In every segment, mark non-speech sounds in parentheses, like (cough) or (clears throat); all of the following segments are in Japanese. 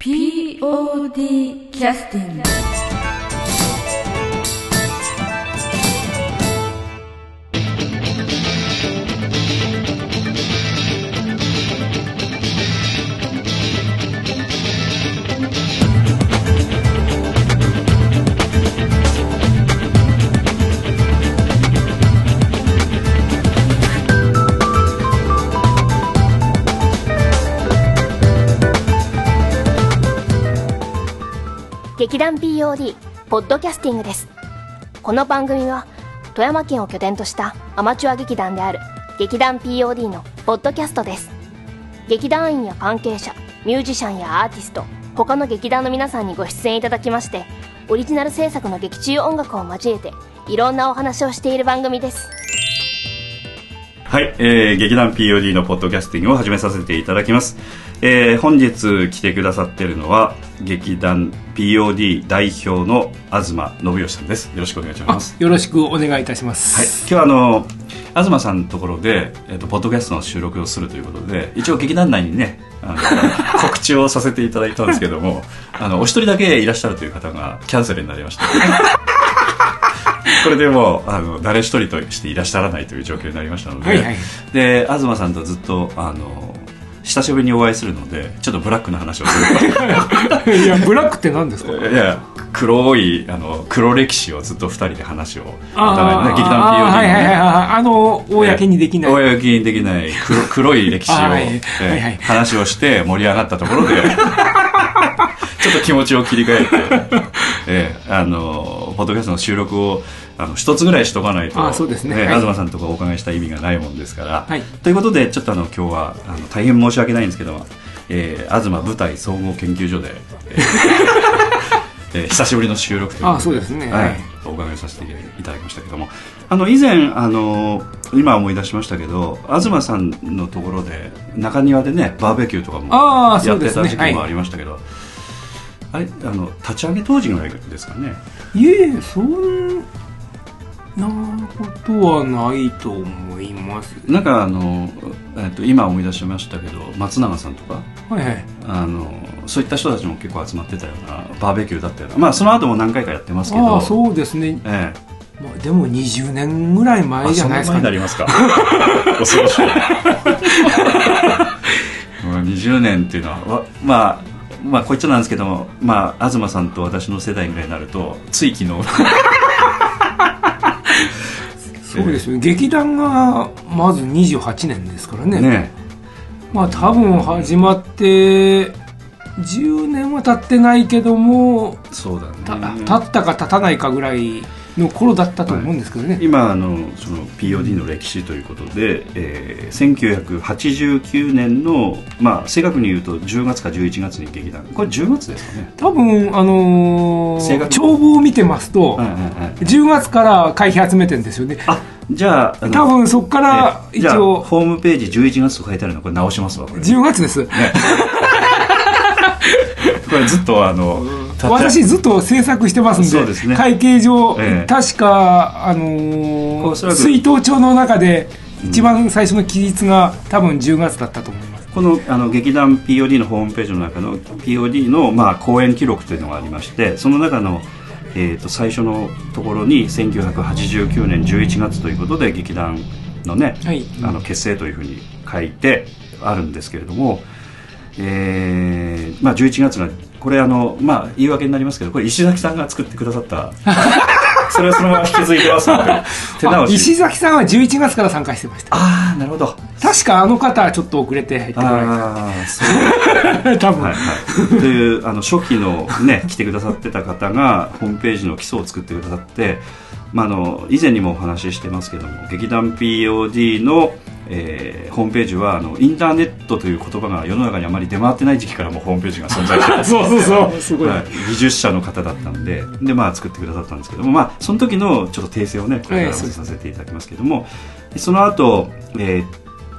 POD キャスティング劇団 POD ポッドキャスティングです。この番組は富山県を拠点としたアマチュア劇団である劇団 POD のポッドキャストです。劇団員や関係者ミュージシャンやアーティスト他の劇団の皆さんにご出演いただきましてオリジナル制作の劇中音楽を交えていろんなお話をしている番組です。はい、えー、劇団 POD のポッドキャスティングを始めさせていただきます。えー、本日来てくださっているのは、劇団 POD 代表の東信義さんです。よろしくお願いします。よろしくお願いいたしまはい、す。今日はあの、東さんのところで、えっ、と、ポッドキャストの収録をするということで、一応劇団内にね、あの (laughs) 告知をさせていただいたんですけども、あの、お一人だけいらっしゃるという方がキャンセルになりました。これでもうあの誰一人としていらっしゃらないという状況になりましたので、はいはいで東さんとずっとあの久しぶりにお会いするのでちょっとブラックな話をする。(laughs) いや、ブラックって何ですか？といや黒いあの黒歴史をずっと二人で話をおあ互いのね劇団 POD の、あーはいはいはい。あの、公にできない。公にできない黒黒い歴史を、あ (laughs) はい。えーはいはい。話をして盛り上がったところで (laughs) ちょっと気持ちを切り替えて、えーあのポッドキャストの収録をあの一つぐらいしとかないとあそうですね。はい。東さんとかお伺いした意味がないもんですから、はい。ということでちょっとあの今日はあの大変申し訳ないんですけど、えー、東舞台総合研究所で、えー (laughs) えー久しぶりの収録ということあそうですね。ははい。い、お伺いさせていただきましたけどもあの以前あの今思い出しましたけど東さんのところで中庭でねバーベキューとかもやってた時期もありましたけど、あれあの立ち上げ当時ぐらいですかね？いえ、そんなことはないと思います。なんかあの、えっと今思い出しましたけど松永さんとかはいはい。あのそういった人たちも結構集まってたようなバーベキューだったようなまあその後も何回かやってますけどああ、そうですね。ええまあ、でも20年ぐらい前あじゃないですか、ね。な前になりますか？(laughs) 恐ろしいもう20年っていうのはわまあまあこいつなんですけどもまあ東さんと私の世代ぐらいになるとつい昨日そうですよ。劇団がまず28年ですからね。ねまあ多分始まって10年は経ってないけども、そうだたね経ったか経たないかぐらいの頃だったと思うんですけどね。今あのその POD の歴史ということで、えー、1989年のまあ正確に言うと10月か11月に劇団これ10月ですかね多分、あのー、帳簿を見てますと、はいはいはい10月から会費集めてるんですよね。あじゃあ多分そこから一応、ホームページ11月と書いてあるのこれ直しますわこれ10月です。(laughs) これずっとあの (laughs) 私ずっと制作してますんで、ね。会計上、ええ。確か、あのー水筒帳の中で一番最初の期日が多分10月だったと思います。このあの劇団 POD のホームページの中の POD の、まあ、公演記録というのがありましてその中の、えー、と最初のところに1989年11月ということで劇団のね、はい。あの結成というふうに書いてあるんですけれども、えーまあ、11月がこれあの、まあ、言い訳になりますけどこれ石崎さんが作ってくださった。(laughs) それはそのまま引き継いでますので。手直し。あ石崎さんは11月から参加してました。ああなるほど。確かあの方はちょっと遅れて入ってこらああそう。(laughs) 多分、はいはい、というあの初期のね来てくださってた方がホームページの基礎を作ってくださって、まあ、あの以前にもお話ししてますけども劇団 POD の、えーホームページはあのインターネットという言葉が世の中にあまり出回ってない時期からもホームページが存在して (laughs) そうそうそう。すごい。はい、技術者の方だったんでで、まあ、作ってくださったんですけども、まあ、その時のちょっと訂正をねこれからさせていただきますけども、その後、えーっ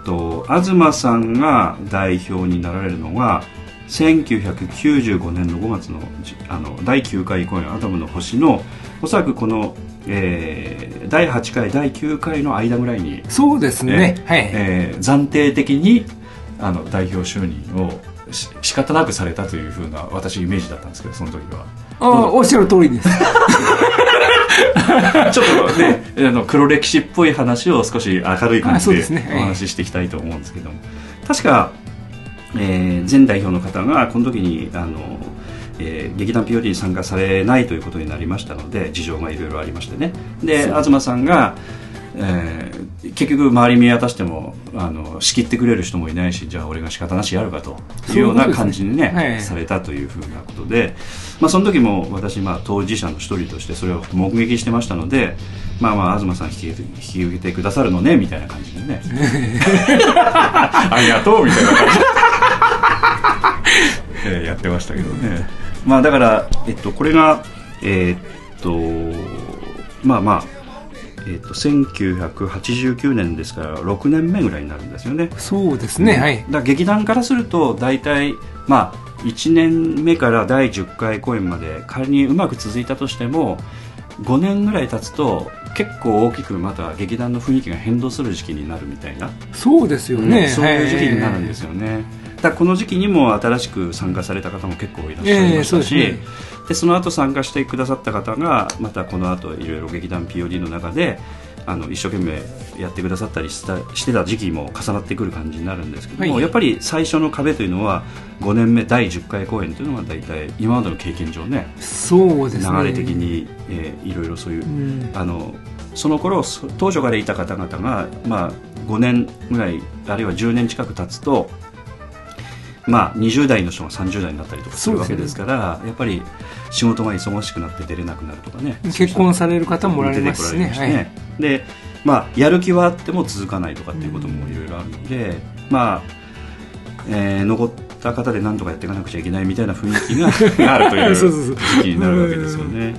と東さんが代表になられるのが1995年の5月のじあの第9回公演「アトムの星の」おそらくこの、えー第8回第9回の間ぐらいに、そうですね。はい。えー暫定的にあの代表就任をし仕方なくされたというふうな私イメージだったんですけどその時は。ああおっしゃる通りです。(laughs) ちょっとねあの黒歴史っぽい話を少し明るい感じでお話ししていきたいと思うんですけども、確か、えー前代表の方がこの時にあの、えー劇団 POD に参加されないということになりましたので事情がいろいろありましてね。で東さんが、えー結局周り見渡してもあの仕切ってくれる人もいないしじゃあ俺が仕方なしやるかというような感じにねはい。されたというふうなことで、まあ、その時も私、まあ、当事者の一人としてそれを目撃してましたのでまあまあ東さん引き引き受けてくださるのねみたいな感じでね。(laughs) ありがとうみたいな感じ。で、(laughs) えーやってましたけどねまあだから、えっと、これがえーっとまあまあえっと1989年ですから6年目ぐらいになるんですよね。そうですね、はい。だ劇団からすると大体まあ1年目から第10回公演まで仮にうまく続いたとしても5年ぐらい経つと結構大きくまた劇団の雰囲気が変動する時期になるみたいな、そうですよね、そういう時期になるんですよよね、この時期にも新しく参加された方も結構いらっしゃいましたし、ええそうですね。でその後参加してくださった方がまたこの後いろいろ劇団 POD の中であの一生懸命やってくださったりしたしてた時期も重なってくる感じになるんですけども、はい。やっぱり最初の壁というのは5年目第10回公演というのが大体今までの経験上ねそうですね。流れ的に、えーいろいろそういう、うん。あのその頃そ当初からいた方々が、まあ、5年ぐらいあるいは10年近く経つと、まあ、20代の人が30代になったりとかするわけですからやっぱり仕事が忙しくなって出れなくなるとかね。結婚される方もおられますしね。こられるしね、で、まあ、やる気はあっても続かないとかっていうこともいろいろあるので、まあえー残った方で何とかやっていかなくちゃいけないみたいな雰囲気が (laughs) あるという。時期になるわけですよね。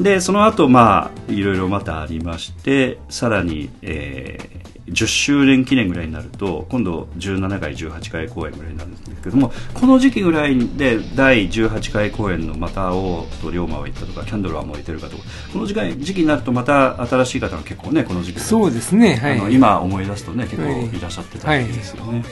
でその後まあいろいろまたありましてさらに、えー10周年記念ぐらいになると今度17回18回公演ぐらいになるんですけどもこの時期ぐらいで第18回公演の「また会おう」と「龍馬は言った」とか「キャンドルは燃えてるか」とかこの時期時期になるとまた新しい方が結構ねこの時期。そうですねはい。あの今思い出すとね結構はい。いらっしゃってたんですよね、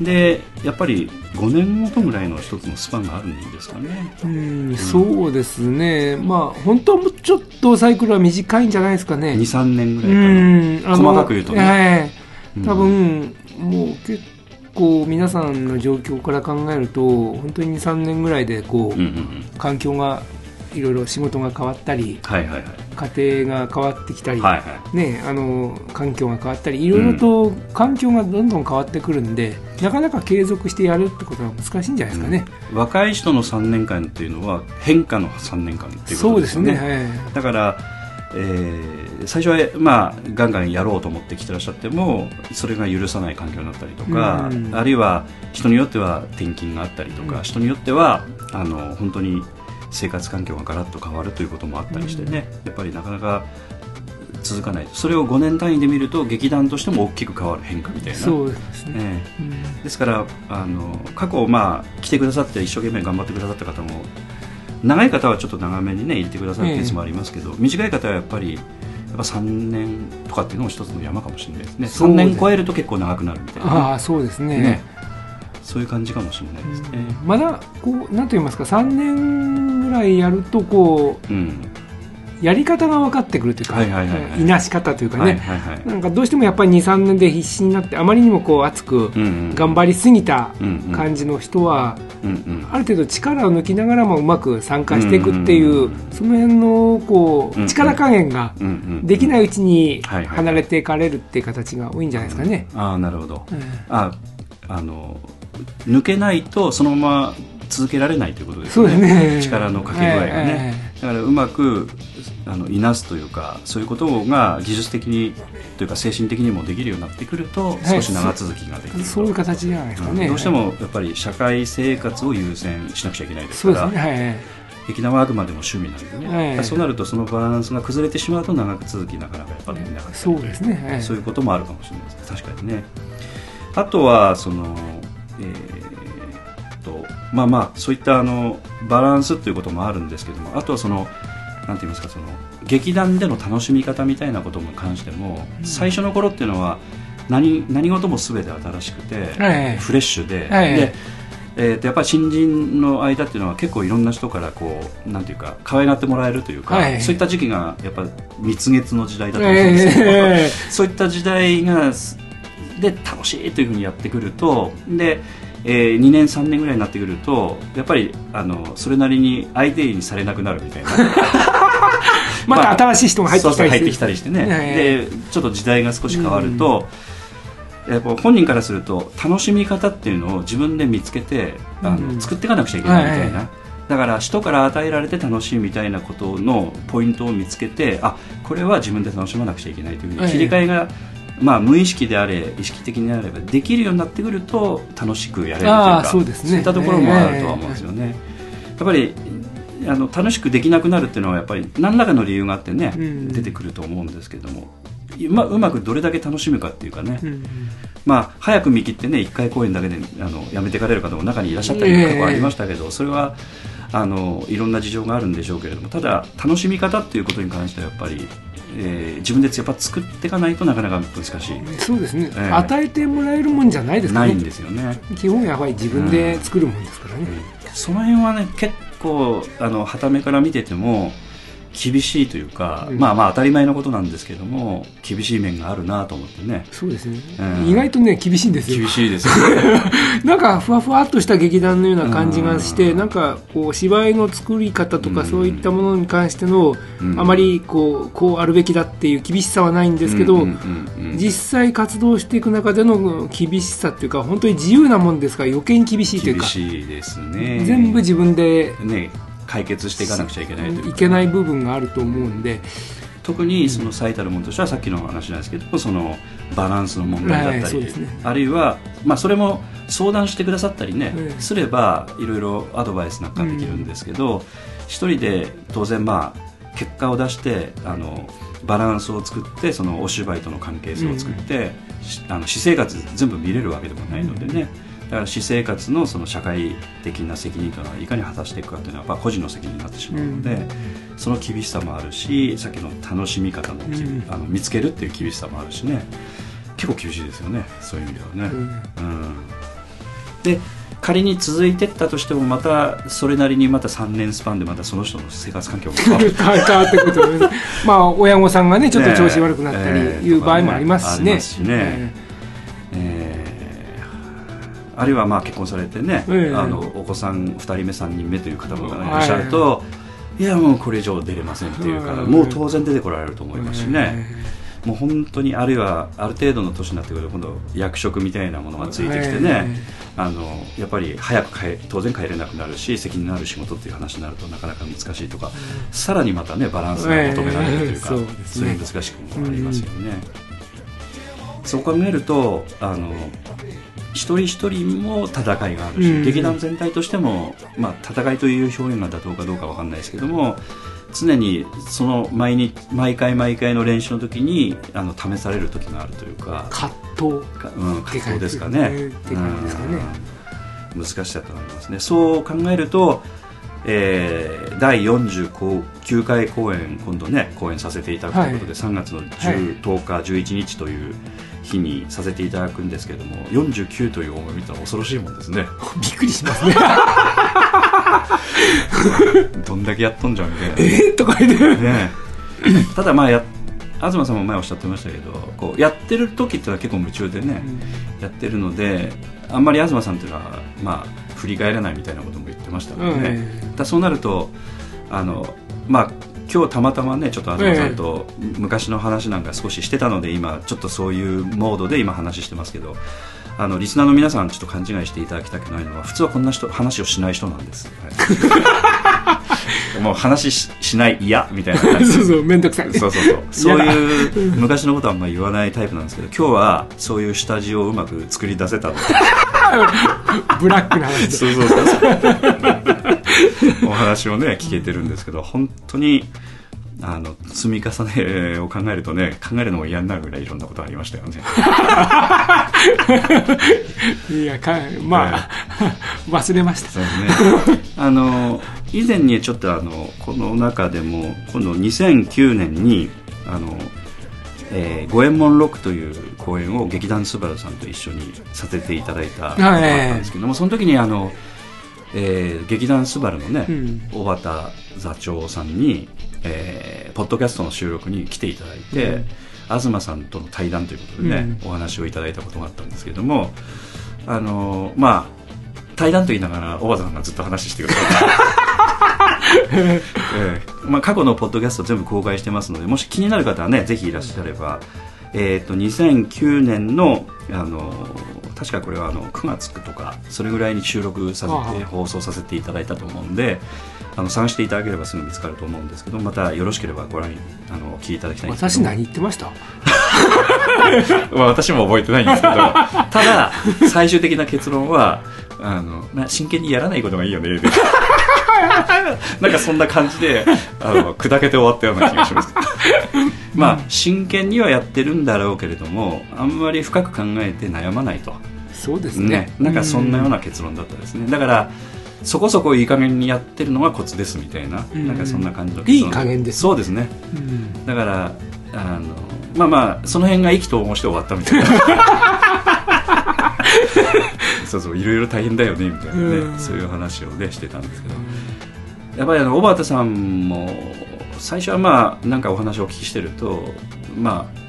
でやっぱり5年ごとぐらいの一つのスパンがあるんですかね。うんそうですね。まあ本当はもうちょっとサイクルは短いんじゃないですかね。23年ぐらうん。いかな細かく言うとね。はいうん。多分、もう結構皆さんの状況から考えると本当に23年ぐらいでこう、うんうんうん。環境がいろいろ仕事が変わったりはいはいはい。家庭が変わってきたり、はいはい。ね、あの環境が変わったりいろいろと環境がどんどん変わってくるんで、なかなか継続してやるってことは難しいんじゃないですかね。若い人の3年間っていうのは変化の3年間っていうこそうでね、とですすよね。はい。だから、えー最初は、まあ、ガンガンやろうと思ってきてらっしゃってもそれが許さない環境になったりとか、うん。あるいは人によっては転勤があったりとか、うん。人によってはあの本当に生活環境がガラッと変わるということもあったりしてね、やっぱりなかなか続かない。それを5年単位で見ると劇団としても大きく変わる変化みたいな。そうですね、ええ。うん。ですからあの過去、まあ、来てくださって一生懸命頑張ってくださった方も長い方はちょっと長めにね入れてくださるケースもありますけど、短い方はやっぱりやっぱ3年とかっていうのも一つの山かもしれないですね。3そうです年超えると結構長くなるみたいなね、ああそうですね。ねそういう感じかもしれないですね。うんまだこうなんと言いますか3年ぐらいやるとこうん、うやり方が分かってくるというか、はいはいはいはい。いなし方というかね、はいはいはいなんかどうしてもやっぱり23年で必死になってあまりにもこう熱くうんうん。頑張りすぎたうんうん感じの人は、うんうん。ある程度力を抜きながらもうまく参加していくっていう、うんうんその辺のこうんううん。力加減がうんうんできないうちにはいはい離れていかれるっていう形が多いんじゃないですかね。ああなるほど。うんああの抜けないとそのまま続けられないということですそうですね。力のかけ具合がね、えだからうまくあのいなすというかそういうことが技術的にというか精神的にもできるようになってくるとい少し長続きができると、そういう形じゃないですかね。うん。どうしてもやっぱり社会生活を優先しなくちゃいけないですからそうですね。はい劇団はあくまでも趣味なんでね、ええ。そうなるとそのバランスが崩れてしまうと長く続きなかなかやっぱりできなかったりそうですね。はいそういうこともあるかもしれないです確かにね。あとはそのえーっとまあまあそういったあのバランスということもあるんですけどもあとはそのなんて言いますかその劇団での楽しみ方みたいなことに関しても、最初の頃っていうのは何何事も全て新しくて、はい。フレッシュで,、はい。でえーとやっぱり新人の間っていうのは結構いろんな人からこうなんていうか可愛がってもらえるというか、はい。そういった時期がやっぱ蜜月の時代だと思うんですけど、えそういった時代がすで楽しいというふうにやってくるとで、えー2年3年ぐらいになってくるとやっぱりあのそれなりに相手にされなくなるみたいな。ー (laughs) また新しい人が入ってきたりてきたりしてね、えでちょっと時代が少し変わると、やっぱ本人からすると楽しみ方っていうのを自分で見つけてあの、うん。作っていかなくちゃいけないみたいな、はい。だから人から与えられて楽しいみたいなことのポイントを見つけてあこれは自分で楽しまなくちゃいけないというふうに切り替えが、まあ、無意識であれ意識的にあればできるようになってくると楽しくやれるというあかーそうですね。いったところもあるとは思うんですよね。やっぱりあの楽しくできなくなるっていうのはやっぱり何らかの理由があってね、うん。出てくると思うんですけどもうまうまくどれだけ楽しむかっていうかね、うんまあ、早く見切ってね1回公演だけであのやめていかれる方も中にいらっしゃったりええ過去ありましたけど、それはあのいろんな事情があるんでしょうけれどもただ楽しみ方っていうことに関してはやっぱり、えー自分でやっぱ作っていかないとなかなか難しい、そうですね、ええ。与えてもらえるもんじゃないですか。ねないんですよね。基本やはり自分で作るもんですからね、その辺はね結構あの傍目から見てても厳しいというか、うん。まあまあ当たり前のことなんですけども厳しい面があるなと思ってね。そうですね、うん。意外とね厳しいんですよ。厳しいです (laughs) なんかふわふわっとした劇団のような感じがして、うん。なんかこう芝居の作り方とかうん。そういったものに関しての、うん。あまりこうこうあるべきだっていう厳しさはないんですけど、実際活動していく中での厳しさっていうか本当に自由なもんですから余計に厳しいという厳かしいですね。全部自分でね解決していかなくちゃいけないという。かいけない部分があると思うんで、特にその最たるものとしてはさっきの話なんですけどそのバランスの問題だったり、はいね。あるいは、まあ、それも相談してくださったりね、ええ。すればいろいろアドバイスなんかできるんですけど、一人で当然まあ結果を出してあのバランスを作ってそのお芝居との関係性を作って、しあの私生活全部見れるわけでもないのでね、だから私生活のその社会的な責任というのはいかに果たしていくかというのはやっぱ個人の責任になってしまうので、うん。その厳しさもあるしさっきの楽しみ方の,、ん。あの見つけるっていう厳しさもあるしね。結構厳しいですよね。そういう意味ではね。うん。うん。で仮に続いてったとしてもまたそれなりにまた3年スパンでまたその人の生活環境が変わる変わってくるとまあ (laughs) 親御さんがねちょっと調子悪くなったりええいう場合もありますしね,、ありますしね。えーあるいはまあ結婚されてね、ええ。あのお子さん2人目3人目という方もいらっしゃると、い、やもうこれ以上出れませんっていうから、うんもう当然出てこられると思いますしね、えもう本当にあるいはある程度の年になってくると今度役職みたいなものがついてきてね、あのやっぱり早く帰当然帰れなくなるし責任のある仕事っていう話になるとなかなか難しいとか、さらにまたねバランスが求められるというか、そういう難しくもありますよね。そう考えるとあの一人一人も戦いがあるし、うん。劇団全体としても、まあ、戦いという表現が妥当かどうかわかんないですけども常にその毎日毎回毎回の練習の時にあの試される時があるというか、葛藤かうん、葛藤ですかね。ですかね。うん。難しさと思いますね。そう考えると、えー第49回公演今度ね公演させていただくということで、3月の10、はい。10日11日という日にさせていただくんですけれども49という思いを見たら恐ろしいもんですね。(laughs) びっくりしますね。(laughs) どんだけやっとんじゃんみたいな。えー？とか言って。ね。えただまあや東さんも前おっしゃってましたけどこうやってる時ってのは結構夢中でね、やってるのであんまり東さんっていうのは、まあ、振り返らないみたいなことも言ってましたのでね、うん。だからそうなるとあの、まあ、今日たまたまねちょっと東さんと昔の話なんか少ししてたので今ちょっとそういうモードで今話してますけどあのリスナーの皆さんちょっと勘違いしていただきたくないのは普通はこんな人話をしない人なんです、はい、(laughs) もう話ししない嫌みたいな。感じそうそう面倒くさい。そうそうそう。そういう昔のことはあんまり言わないタイプなんですけど今日はそういう下地をうまく作り出せたので。(laughs) ブラックな話で。そうそうそうそう (laughs) お話をね聞けてるんですけど本当にあの積み重ねを考えるとね考えるのも嫌になるぐらいいろんなことありましたよね。(laughs) いやかまあ、(laughs) 忘れました。そうですね。あの以前にちょっとあのこの中でも今度2009年にあのえー、五右衛門ロックという公演を劇団スバルさんと一緒にさせていただいたことがあったんですけども、その時にあの、えー劇団スバルのね、うん。小畑座長さんに、えーポッドキャストの収録に来ていただいて、うん。東さんとの対談ということでね、お話をいただいたことがあったんですけれどもあのーまあ対談と言いながら小畑さんがずっと話してくださって、(laughs) ええまあ、過去のポッドキャスト全部公開してますのでもし気になる方はねぜひいらっしゃれば、えー、と2009年のあの確かこれはあの9月とかそれぐらいに収録させて放送させていただいたと思うんであの探していただければすぐ見つかると思うんですけどまたよろしければご覧あの聞いていただきたい私何言ってました？まあ、私も覚えてないんですけど。ただ最終的な結論はあのな真剣にやらないことがいいよね (laughs) なんかそんな感じであの砕けて終わったような気がします。まあ真剣にはやってるんだろうけれどもあんまり深く考えて悩まないと。そうですね。ね、なんかそんなような結論だったですね。だからそこそこいい加減にやってるのがコツですみたいな、うん。なんかそんな感じのいい加減ですそうですね。うん。だからあのまあまあその辺が意気投合して終わったみたいな。(laughs) そうそういろいろ大変だよねみたいなね、うん。そういう話をねしてたんですけど。やっぱりあの小畑さんも最初はまあなんかお話をお聞きしてるとまあ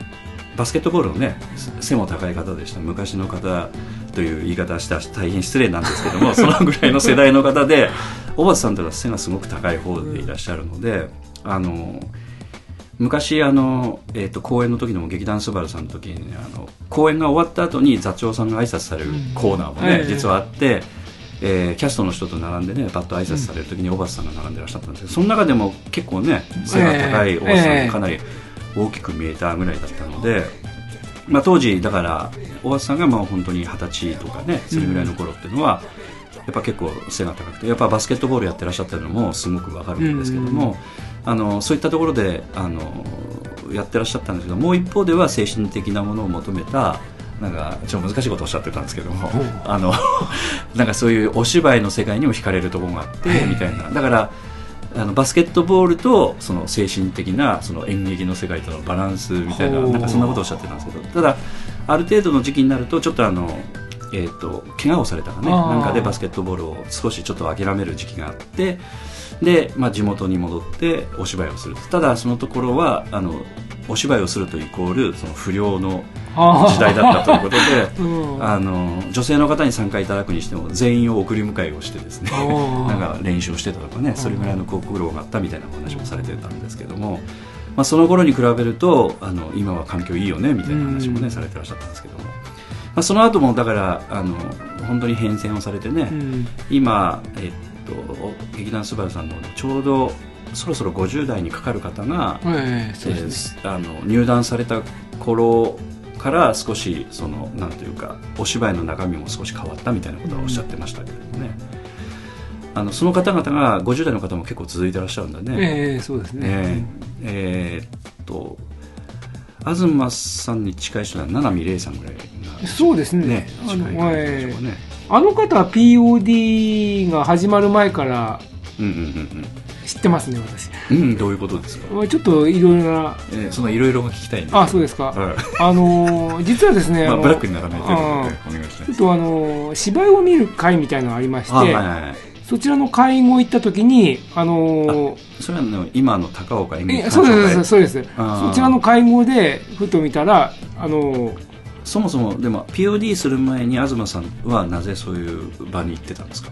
バスケットボールのね背も高い方でした。昔の方という言い方はしたら大変失礼なんですけども (laughs) そのぐらいの世代の方で小畑さんというのは背がすごく高い方でいらっしゃるので、あの昔あの、えー、と公演の時でも劇団スバルさんの時にあの公演が終わった後に座長さんが挨拶されるコーナーもね、ええ実はあって、えーキャストの人と並んでねパッと挨拶される時に小畑さんが並んでらっしゃったんですけどその中でも結構ね背が高い小畑さんええ。がかなり大きく見えたぐらいだったので、まあ、当時だから小畑さんがまあ本当に二十歳とかねそれぐらいの頃っていうのは、やっぱ結構背が高くてやっぱバスケットボールやってらっしゃったのもすごくわかるんですけども、あのそういったところであのやってらっしゃったんですけどもう一方では精神的なものを求めたなんかちょっと難しいことをおっしゃってたんですけども、あの (laughs) なんかそういうお芝居の世界にも惹かれるところがあってみたいな。だからあのバスケットボールとその精神的なその演劇の世界とのバランスみたいななんかそんなことをおっしゃってたんですけどただある程度の時期になるとちょっとあのえー、と怪我をされたかねなんかでバスケットボールを少しちょっと諦める時期があってで、まあ、地元に戻ってお芝居をする。ただそのところはあのお芝居をするとイコールその不良の時代だったということで (laughs) うん。あの女性の方に参加いただくにしても全員を送り迎えをしてですねなんか練習をしてたとかねそれぐらいのご苦労があったみたいなお話もされてたんですけども、まあ、その頃に比べるとあの今は環境いいよねみたいな話もうん。ねされてらっしゃったんですけども、まあ、その後もだからあの本当に変遷をされてね、うん。今、えっと、劇団スバルさんのちょうどそろそろ50代にかかる方が、入団された頃から少しそのなんというかお芝居の中身も少し変わったみたいなことはおっしゃってましたけれどもね、あのその方々が50代の方も結構続いてらっしゃるんだね。ええそうですね。えーえーっと東さんに近い人は七海玲さんぐらいがそうですねねあの,、ええょうかね。あの方は POD が始まる前から知ってますね私うんどういうことですか？ま (laughs) あちょっといろいろなえーそのいろいろが聞きたいんですあそうですか、はい (laughs) あのー実はですね、(laughs) まあ、のブラックにならないということであお願いしますちょっ。とあのー芝居を見る会みたいなのがありまして、あはいはいはい。そちらの会合行った時にあのーそれはね今の高岡演劇え鑑賞そうです会そうです。そちらの会合でふと見たらあのーそもそもでも POD する前に東さんはなぜそういう場に行ってたんですか？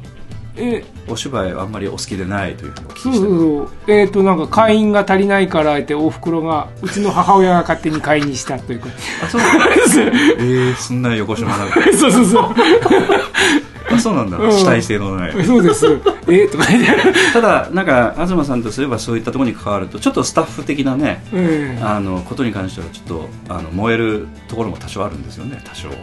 えお芝居はあんまりお好きでないというふうにお聞きそうそうそう。えっ、となんか会員が足りないからっておふくろがうちの母親が勝手に会員にしたというかあそう。(laughs) えー、そんな横島なそうそうそう。あ (laughs) そうなんだ、うん。主体性のない。そうです。(laughs) えとか言って。ただなんか東さんとすればそういったところに関わるとちょっとスタッフ的なねえあのことに関してはちょっとあの燃えるところも多少あるんですよね多少は。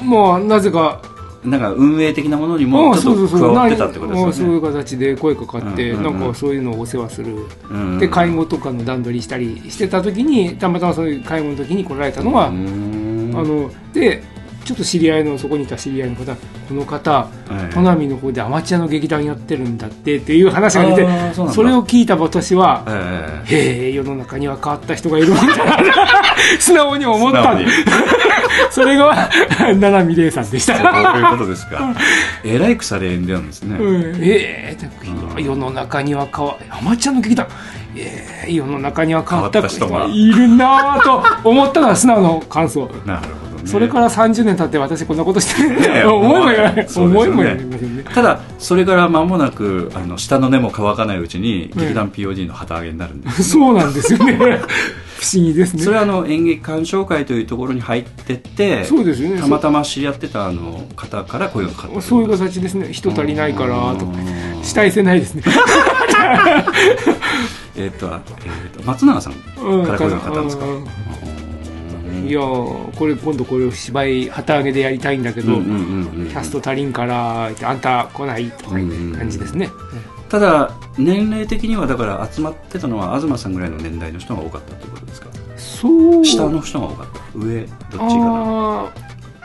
えまあなぜか。なんか運営的なものにあもちょっと加わってたってことですよね。そういう形で声かかって、うんうんうん。なんかそういうのをお世話する、うんで介護とかの段取りしたりしてた時にたまたまそういう介護の時に来られたのは、うーん。あのでちょっと知り合いのそこにいた知り合いの方この方ええ砺波の方でアマチュアの劇団やってるんだってっていう話が出てそれを聞いた私はええへえ世の中には変わった人がいるんだ (laughs) 素直に思った。(laughs) それが七海玲さんでした。そういうことですか。(laughs) えらい腐れ縁なんですね、うん、ええ世の中には変わアマチュアの劇団ええ世の中には変わった人がいるなぁと思ったのが素直な感想。なるほどね。それから30年経って私こんなことしてる、ね (laughs) 思いもよらない、ね。思いもよられませんね。ただそれから間もなくあの下の根も乾かないうちに劇団 POD の旗揚げになるんです、(laughs) そうなんですよね。(laughs) 不思議ですね。それはあの演劇鑑賞会というところに入ってってそうですよね。たまたま知り合ってたあの方から声がかかったそういう形ですね。人足りないからとうん主体性ないですね。えっと、えーと松永さんから声がかかったんですか、うんうんいやーこれ今度これを芝居旗揚げでやりたいんだけど、キャスト足りんからあんた来ないとかいう感じですね、ただ年齢的にはだから集まってたのは東さんぐらいの年代の人が多かったということですか？そう。下の人が多かった。上どっちかな、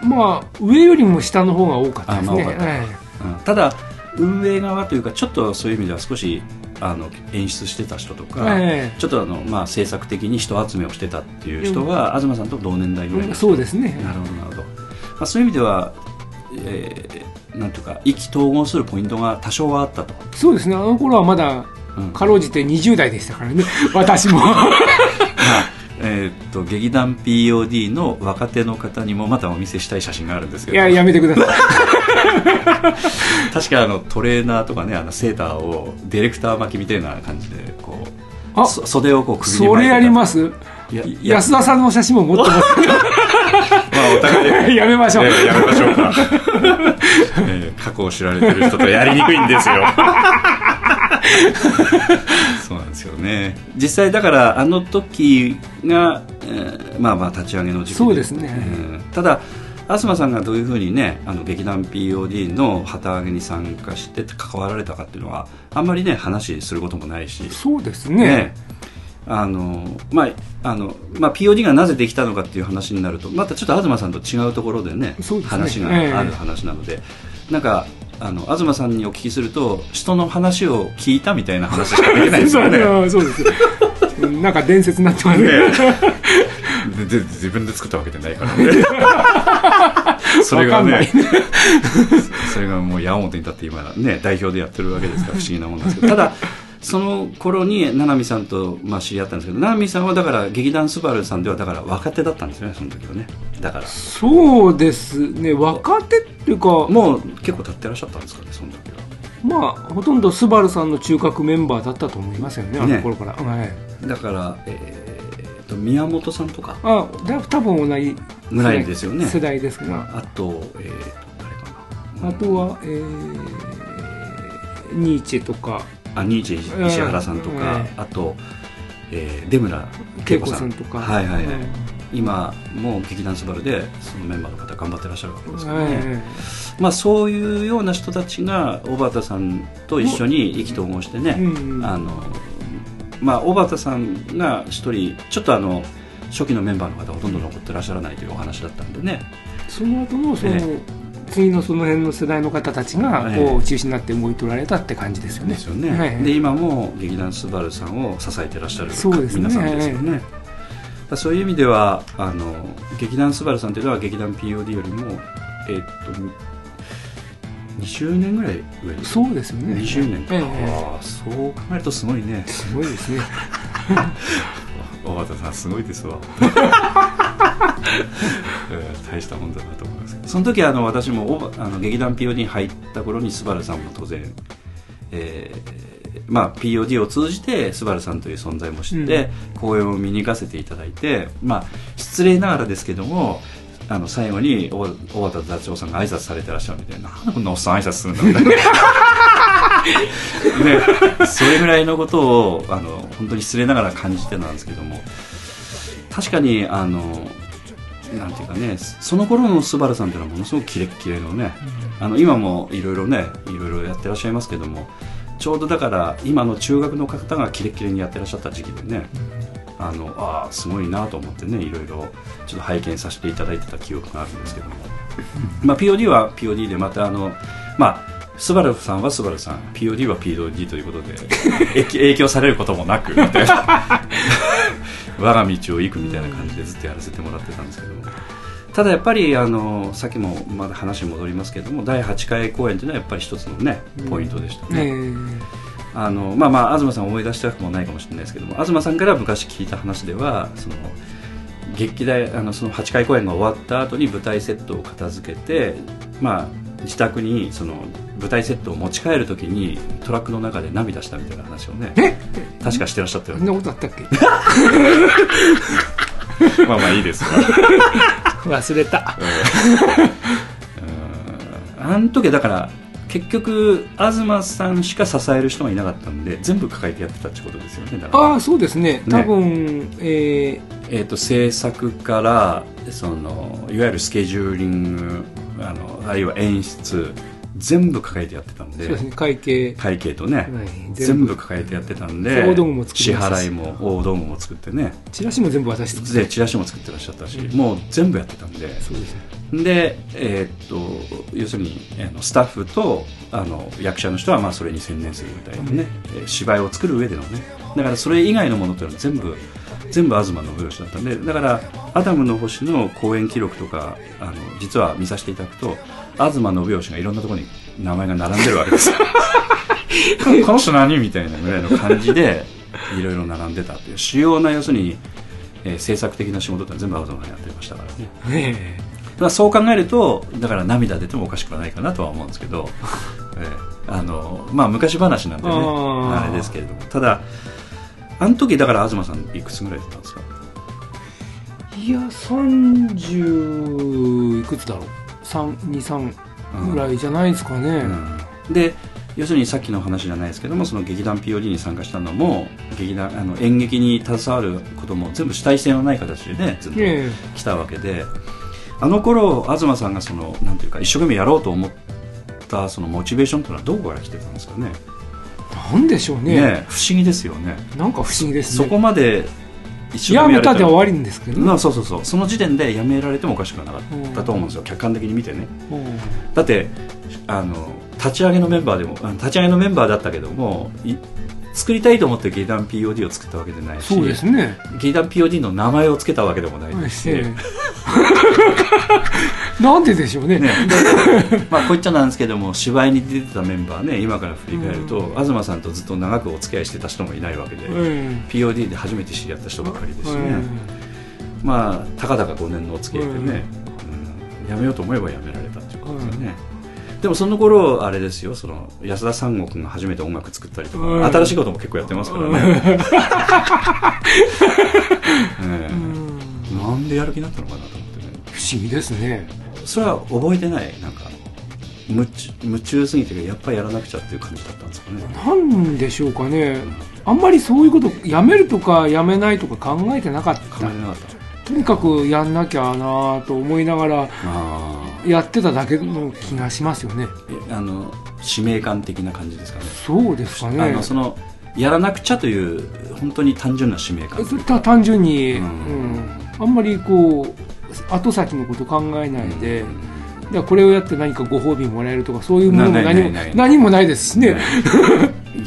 まあ上よりも下の方が多かったですね、た。だ運営側というかちょっとそういう意味では少しあの演出してた人とか、えちょっとあの、まあ、制作的に人集めをしてたっていう人は、東さんと同年代ぐらいの人そうですね。なるほどなるほど、まあ、そういう意味では、えーなんていうか意気投合するポイントが多少はあったと、そうですね。あの頃はまだうん。かろうじて20代でしたからね。(laughs) 私も。まあえーっと劇団 POD の若手の方にもまたお見せしたい写真があるんですけど。いややめてください。(laughs) 確かあのトレーナーとかねあのセーターをディレクター巻きみたいな感じでこうあそ袖をこう首にそれやります？安田さんの写真も持ってま (laughs) まあお互いす (laughs) やめましょう、えーやめましょうか、えー過去を知られてる人とやりにくいんですよ (laughs) そうなんですよね。実際だからあの時が、えーまあまあ立ち上げの時期そうですね。うんただ東さんがどういうふうにねあの劇団 POD の旗揚げに参加して関わられたかっていうのはあんまりね話することもないし。そうですね。ね。あのまああのまあ、POD がなぜできたのかっていう話になるとまたちょっと東さんと違うところでねね。話がある話なので、なんかあの東さんにお聞きすると人の話を聞いたみたいな話しかできないですよね。(laughs) そうですうんなんか伝説になってますね。でで自分で作ったわけじゃないからね。(laughs) それがね。それがもう矢面に立って今ね代表でやってるわけですから不思議なもんですけど。ただその頃に七海さんと、まあ、知り合ったんですけど七海さんはだから劇団スバルさんではだから若手だったんですよねその時はね。だから。そうですね。若手っていうかもう結構経ってらっしゃったんですかねその時は。まあほとんどスバルさんの中核メンバーだったと思いますよねあの頃から、はい。だからえー、と宮本さんとか。あだ多分同じぐらいですよね。世代ですがあと,、えー、と誰かな。あとは、えー、ニーチェとかあニーチェ石原さんとか、うんあと、えー、出村恵恵子さんとか。はいはいはい、うん。今もう劇団スバルでそのメンバーの方頑張ってらっしゃるわけですからはいね、まあ、そういうような人たちが小畑さんと一緒に意気投合してね、うんあのまあ、小畑さんが一人ちょっとあの初期のメンバーの方ほとんど残ってらっしゃらないというお話だったんでね。その後のその、え次のその辺の世代の方たちがええこう中心になって動い取られたって感じですよね。ですよね、はい。で今も劇団スバルさんを支えてらっしゃるそうですね。皆さんですよね、そういう意味ではあの劇団スバルさんというのは劇団 POD よりもえーっと20年ぐらい上ですそうですよね。20年か、ええ。そう考えるとすごいね。すごいですね。(laughs) 小畑さんすごいですわ。(laughs) えー大したもんだなとその時あの私もおあの劇団 POD に入った頃にスバルさんも当然、えーまあ、POD を通じてスバルさんという存在も知って、公演を見に行かせていただいて、まあ、失礼ながらですけどもあの最後に小小畑座長さんが挨拶されてらっしゃるみたいな。なんでこんなおっさん挨拶するんだみたいな。(laughs) ね、それぐらいのことをあの本当に失礼ながら感じてなんですけども。確かにあのなんていうかねその頃のスバルさんというのはものすごくキレッキレのね、あの今もいろいろねいろいろやってらっしゃいますけどもちょうどだから今の中学の方がキレッキレにやってらっしゃった時期でね、あのああすごいなと思ってねいろいろちょっと拝見させていただいてた記憶があるんですけども。まあ、POD は POD でまたあのまあスバルさんはスバルさん。POD は POD ということで (laughs) 影影響されることもなくみたいな (laughs) 我が道を行くみたいな感じでずっとやらせてもらってたんですけどもただやっぱりあのさっきもまだ話に戻りますけども第8回公演というのはやっぱり一つのねポイントでしたね、ええ。あのまあまあ東さん思い出したくもないかもしれないですけども東さんから昔聞いた話ではその劇団あのその8回公演が終わった後に舞台セットを片付けてまあ自宅にその舞台セットを持ち帰るときにトラックの中で涙したみたいな話をねえ？確かしてらっしゃったよそんなことあったっけ？(laughs) まあまあいいです忘れた。あの時はだから結局東さんしか支える人がいなかったんで全部抱えてやってたってことですよねああそうですね。多分、えー。えー、と制作からそのいわゆるスケジューリングあのあるいは演出全部抱えてやってたんで。ね。会計。会計とね、はい。全部。抱えてやってたんで支払いも大道具も作ってね。チラシも全部渡してでチラシも作ってらっしゃったし、もう全部やってたんで。そうですね。で、えーっと要するにあのスタッフとあの役者の人はまあそれに専念するみたいなね、えー芝居を作る上でのね。だからそれ以外のものっていうのは全部全部東信義だったんでだから「アダムの星」の公演記録とかあの実は見させていただくと東信義がいろんなところに名前が並んでるわけです。よ (laughs) この人何みたいなぐらいの感じでいろいろ並んでたっていう主要な要するに、えー制作的な仕事って全部東がやってましたからね。ねだからそう考えるとだから涙出てもおかしくはないかなとは思うんですけど、ええあのまあ昔話なんでねあれですけれども。ただあの時だから東さんいくつぐらいだったんですか？えいや30いくつだろう。323ぐらいじゃないですかね、うん。で要するにさっきの話じゃないですけどもその劇団 POD に参加したのも劇団あの演劇に携わることも全部主体性のない形でねずっとええ。来たわけであの頃東さんがそのなんていうか一生懸命やろうと思ったそのモチベーションというのはどこから来てたんですかね？なんでしょうね。ね不思議ですよね。なんか不思議ですそねこまで一生やめたで終わりんですけどね。まあそうそうそう。その時点でやめられてもおかしくはなかったと思うんですよ。客観的に見てね。うん。だってあの立ち上げのメンバーでも立ち上げのメンバーだったけどもい作りたいと思って劇団 POD を作ったわけじゃないしそうですね。劇団 POD の名前を付けたわけでもないですし、ええ。(laughs) なんででしょうね。ね、でまあこう言っちゃなんですけども芝居に出てたメンバーね今から振り返ると、東さんとずっと長くお付き合いしてた人もいないわけで、え POD で初めて知り合った人ばっかりですしえね、まあたかだか5年のお付き合いでね、うん、やめようと思えばやめられたっていうことですよね、でもその頃あれですよその安田三国が初めて音楽作ったりとか、うん。新しいことも結構やってますからね、え (laughs) え。なんでやる気になったのかなと思ってね。不思議ですね。それは覚えてない？なんか夢中夢中すぎてやっぱりやらなくちゃっていう感じだったんですかね。なんでしょうかね。あんまりそういうことやめるとかやめないとか考えてなかった。考えてなかった。とにかくやんなきゃなと思いながらあやってただけの気がしますよね。ああの使命感的な感じですかね。そうですかあねのそのやらなくちゃという本当に単純な使命感。それと単純に、ううん。んあんまりこう後先のこと考えないで、だからこれをやって何かご褒美もらえるとかそういうものも何もない。ですしね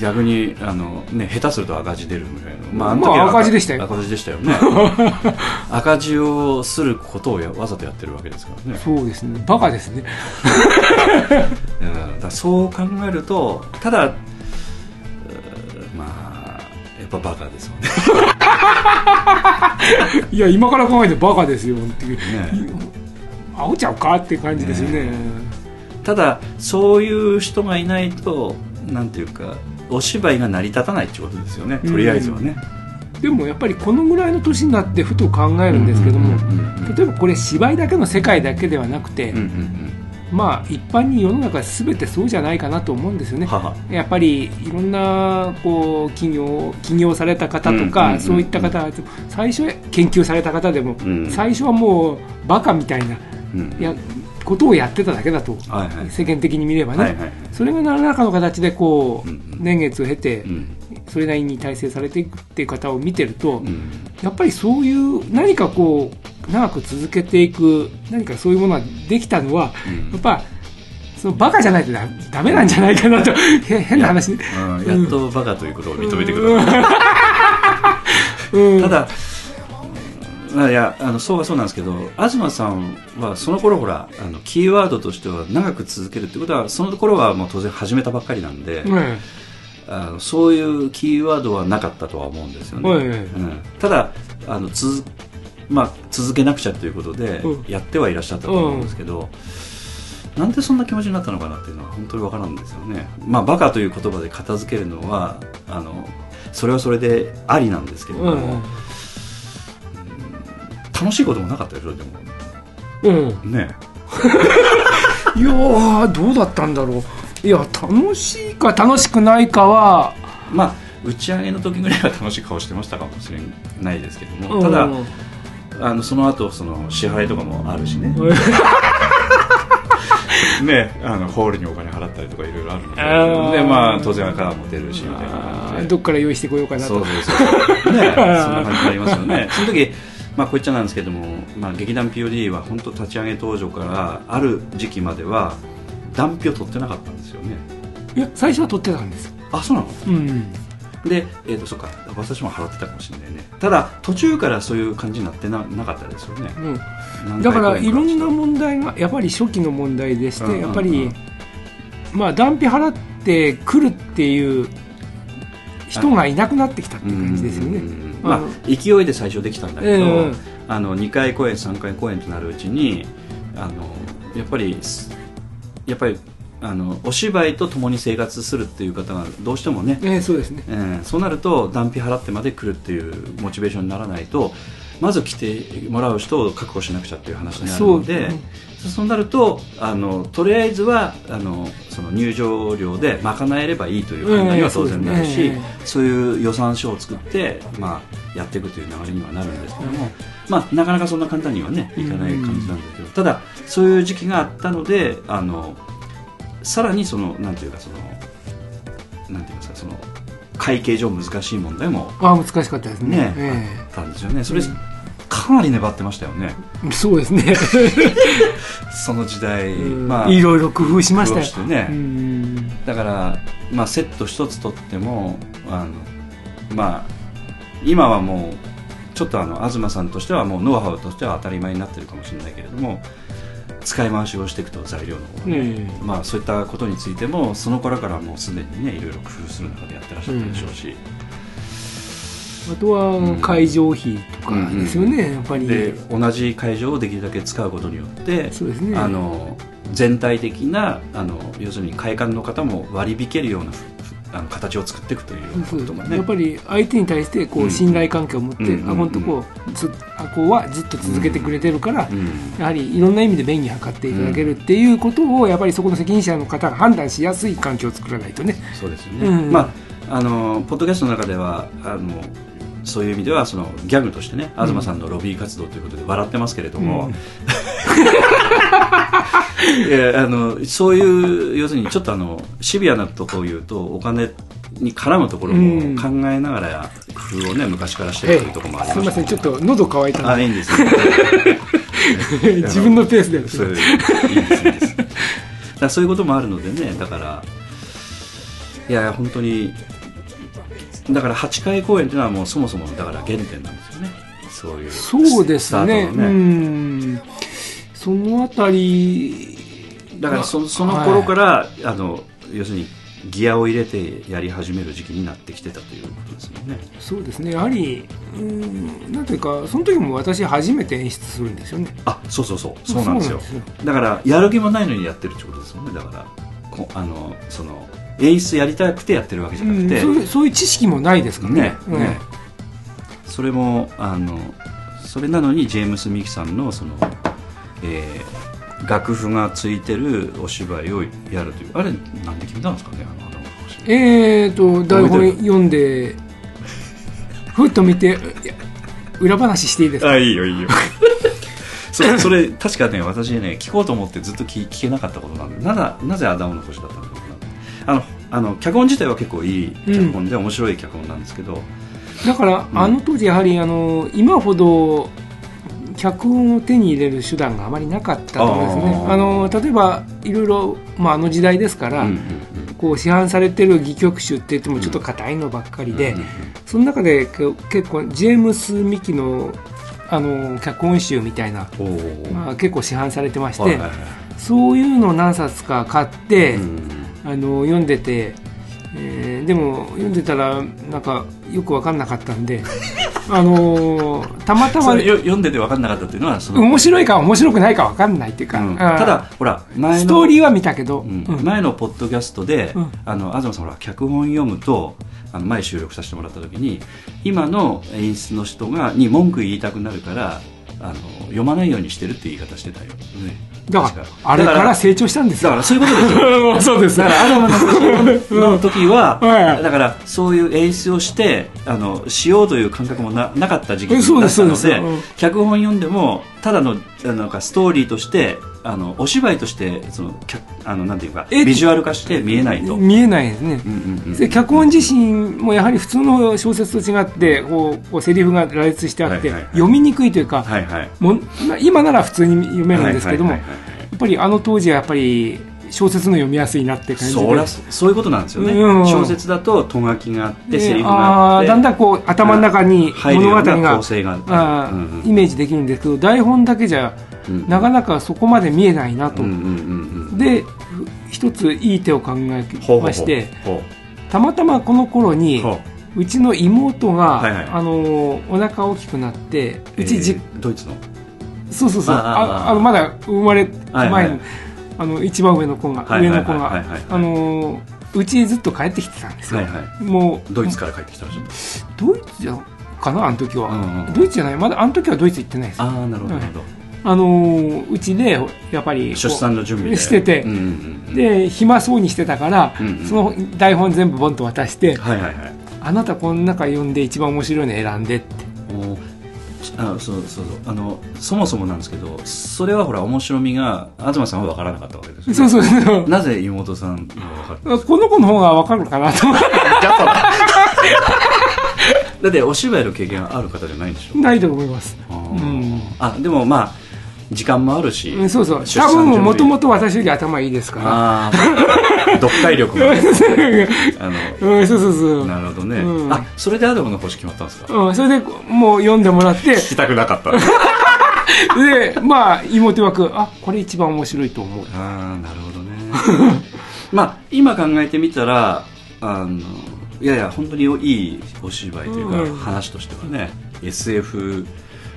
逆にあの、ね、下手すると赤字出るぐらいの、まあ、の時まあは赤字でしたよ。赤字でしたよね。(laughs) 赤字をすることをやわざとやってるわけですからね、そうですね。バカですね。(laughs) うんだそう考えるとただまあやっぱバカですよね。(laughs) いや今から考えてバカですよっていう。ね。あおちゃうかって感じですよね。ねただそういう人がいないとなんていうかお芝居が成り立たないってことですよね。とりあえずはね、でもやっぱりこのぐらいの年になってふと考えるんですけども、うんうんうんうん。例えばこれ芝居だけの世界だけではなくて、うんうんうん。まあ一般に世の中全てそうじゃないかなと思うんですよね。はは。やっぱりいろんなこう企業起業された方とか、うんうんうんうん。そういった方最初研究された方でも、うん。最初はもうバカみたいな。うん。やことをやってただけだと、はいはい世間的に見ればね、はいはいそれが何らかの形でこう、うんうん。年月を経て、うんそれなりに体制されていくっていう方を見てると、うんやっぱりそういう何かこう長く続けていく何かそういうものができたのは、うん。やっぱそのバカじゃないとだダメなんじゃないかなとへ変な話ね。うん。やっとバカということを認めてくれた、うん。ただうんいやあのそうはそうなんですけど東さんはその頃ほらあのキーワードとしては長く続けるってことはその頃はもう当然始めたばっかりなんで、うんあのそういうキーワードはなかったとは思うんですよね、うん、ただあのつづ、まあ、続けなくちゃということでうん。やってはいらっしゃったと思うんですけど、なんでそんな気持ちになったのかなっていうのは本当にわからんですよね。まあバカという言葉で片付けるのはあのそれはそれでありなんですけれども、うん楽しいこともなかったでしょでも。うん。ね。(laughs) いやーどうだったんだろう。いや楽しいか楽しくないかは。まあ打ち上げの時ぐらいは楽しい顔してましたかもしれないですけども、うん。ただあのその後その支払いとかもあるしね、(laughs) ね、あのホールにお金払ったりとかいろいろあるのでで、まあ、当然赤も出るしみたいなどっから用意してこようかなと。そうそうそう。ねそんな感じになりますよね。(laughs) その時まあこう言っちゃなんですけども、まあ、劇団 POD は本当立ち上げ当初からある時期までは断片を取ってなかったんですよね。いや最初は撮ってたんです。あそうなの？うん。で、えー、とそっか私も払ってたかもしれないね。ただ途中からそういう感じになってななかったですよね。うん。何だからいろんな問題がやっぱり初期の問題でして、うんうんうん。やっぱりまあ断費払ってくるっていう人がいなくなってきたっていう感じですよね。まあまあ、勢いで最初できたんだけど、ええあの2回公演3回公演となるうちにあのやっぱりやっぱりあのお芝居と共に生活するっていう方がどうしてもね、ええそうですね。ええそうなると断費払ってまで来るっていうモチベーションにならないとまず来てもらう人を確保しなくちゃっていう話になるのでそうなるとあのとりあえずはあのその入場料で賄えればいいという判断には当然なるし、ええそうね。そういう予算書を作って、まあ、やっていくという流れにはなるんですけども、まあ、なかなかそんな簡単にはねいかない感じなんだけど、ただそういう時期があったのであのさらにそのなんていうかそのなんていうんですかその会計上難しい問題もああ難しかったですね。ね、え。あったんですよね。それ、うんかなり粘ってましたよね。えそうですね、(laughs) その時代、うん。まあいろいろ工夫しましたよ。ね、うん。だから、まあ、セット一つとってもあの、まあ、今はもうちょっとあの東さんとしてはもうノウハウとしては当たり前になってるかもしれないけれども使い回しをしていくと材料の方ね、ええ。まあ、そういったことについてもその頃からもうすでにねいろいろ工夫する中でやってらっしゃったでしょうし、あとは会場費とかですよね、やっぱり。で同じ会場をできるだけ使うことによってそうですね。あの全体的なあの要するに会館の方も割り引けるようなあの形を作っていくということがね。やっぱり相手に対してこうん。う信頼関係を持って、うんあ本当こうずあこうはずっと続けてくれてるから、うんやはりいろんな意味で便宜を図っていただけるっていうことをやっぱりそこの責任者の方が判断しやすい環境を作らないとね。そうですよね、うん。まああのポッドキャストの中ではあのそういう意味ではそのギャグとしてね東さんのロビー活動ということで笑ってますけれども、うん。(laughs) いやあのそういう要するにちょっとあのシビアなところを言うとお金に絡むところも考えながら工夫をね昔からしてるというところもありすみませんちょっとと喉乾いたのあいいんです (laughs) 自分のペースでそういいですいいです。だそういうこともあるのでねだからいや本当にだから8回公演というのはもうそもそもだから原点なんですよね。そういうそうですスタね。うん。そのあたりだからそその頃から、あの要するにギアを入れてやり始める時期になってきてたということですもんね。そうですね。やはりうんなんていうかその時も私初めて演出するんですよね。あそうそうそう。そうなんですよ。すだからやる気もないのにやってるってことですもんね。だからこあのその演出やりたくてやってるわけじゃなくて、うんそういうそういう知識もないですからね。ねうん。ね。それもあのそれなのにジェームス・ミキさんのその、えー楽譜がついてるお芝居をやるというあれなんで決めたんですかねあのえーと台本読んでふっと見て裏話していいですか？あいいよいいよ。そそれ確かね私ね聞こうと思ってずっと聞聞けなかったことなんでなぜなぜアダムの星だったのかなあのあの脚本自体は結構いい脚本で面白い脚本なんですけど、だから、うん。あの当時やはりあの今ほど脚脚本を手に入れる手段があまりなかったと思うんですね。あの例えばいろいろ、まあ、あの時代ですから、うんうんこう市販されてる戯曲集って言ってもちょっと硬いのばっかりで、うんうんその中でけ結構ジェームス・ミキのあの脚本集みたいな、まあ、結構市販されてまして、はいはいはい。そういうのを何冊か買って、うんあの読んでて、えーでも読んでたらなんかよく分かんなかったんで (laughs) あのーたまたま読んでて分かんなかったっていうのはその面白いか面白くないか分かんないっていうか、うん。ただほらストーリーは見たけど、うん。うん。前のポッドキャストで、うん。あの東さんほら脚本読むとあの前収録させてもらった時に今の演出の人がに文句言いたくなるからあの読まないようにしてるって言い方してたよ、ね、だからあれから成長したんですよ。だからそういうことですよ (laughs) そうです。だからアダムのの時は、(laughs) はい。だからそういう演出をしてあのしようという感覚もななかった時期だったのでそうですうん。脚本読んでもただのあのなんかストーリーとしてあのお芝居としてその脚あのなんていうかえビジュアル化して見えないと。見えないですね、で脚本自身もやはり普通の小説と違ってこうこうセリフが羅列してあって、読みにくいというか、はいはい。も今なら普通に読めるんですけども、やっぱりあの当時はやっぱり小説の読みやすいなって感じで。そういうことなんですよね、うん。小説だととがきがあってでセリフがあってだんだんこう頭の中に入るような物語がイメージできるんですけど台本だけじゃうんなかなかそこまで見えないなと、でふ一ついい手を考えましてほたまたまこの頃うにほう。うちの妹が、はいはいあのお腹大きくなってうちじ、えードイツの？そうそうそう。ああのまだ生まれ前の,、はいはい。あの一番上の子が、上の子が、あのうちずっと帰ってきてたんですよ、はいはい。もうドイツから帰ってきたらしいドイツじゃかなあの時は、うんうんドイツじゃない。まだあの時はドイツ行ってないです。あああなるほどほど、のーうちでやっぱり出産の準備で。しててうんうんうん。で暇そうにしてたから、うんうん。その台本全部ボンと渡して、はいはいはい。あなたこの中読んで一番面白いの選んでって。おあそうそうそう。あのそもそもなんですけどそれはほら面白みが東さんは分からなかったわけですよね。そうそうそう。なぜ妹さんが分かるこの子の方が分かるかなと。思ってだってお芝居の経験ある方じゃないんでしょ？ないと思います。あー。うん。あでもまあ時間もあるし、うんそうそう。出多分もともと私より頭いいですから。ああ読解力が (laughs) あのうんそうそうそう。なるほどね、うん。あそれでアダムの星決まったんですか？うん、それでもう読んでもらって。聞きたくなかった。(laughs) でまあ妹曰くあこれ一番面白いと思う。ああなるほどね。(laughs) まあ今考えてみたらあのいやいや本当にいいお芝居というか、うん。話としてはね SF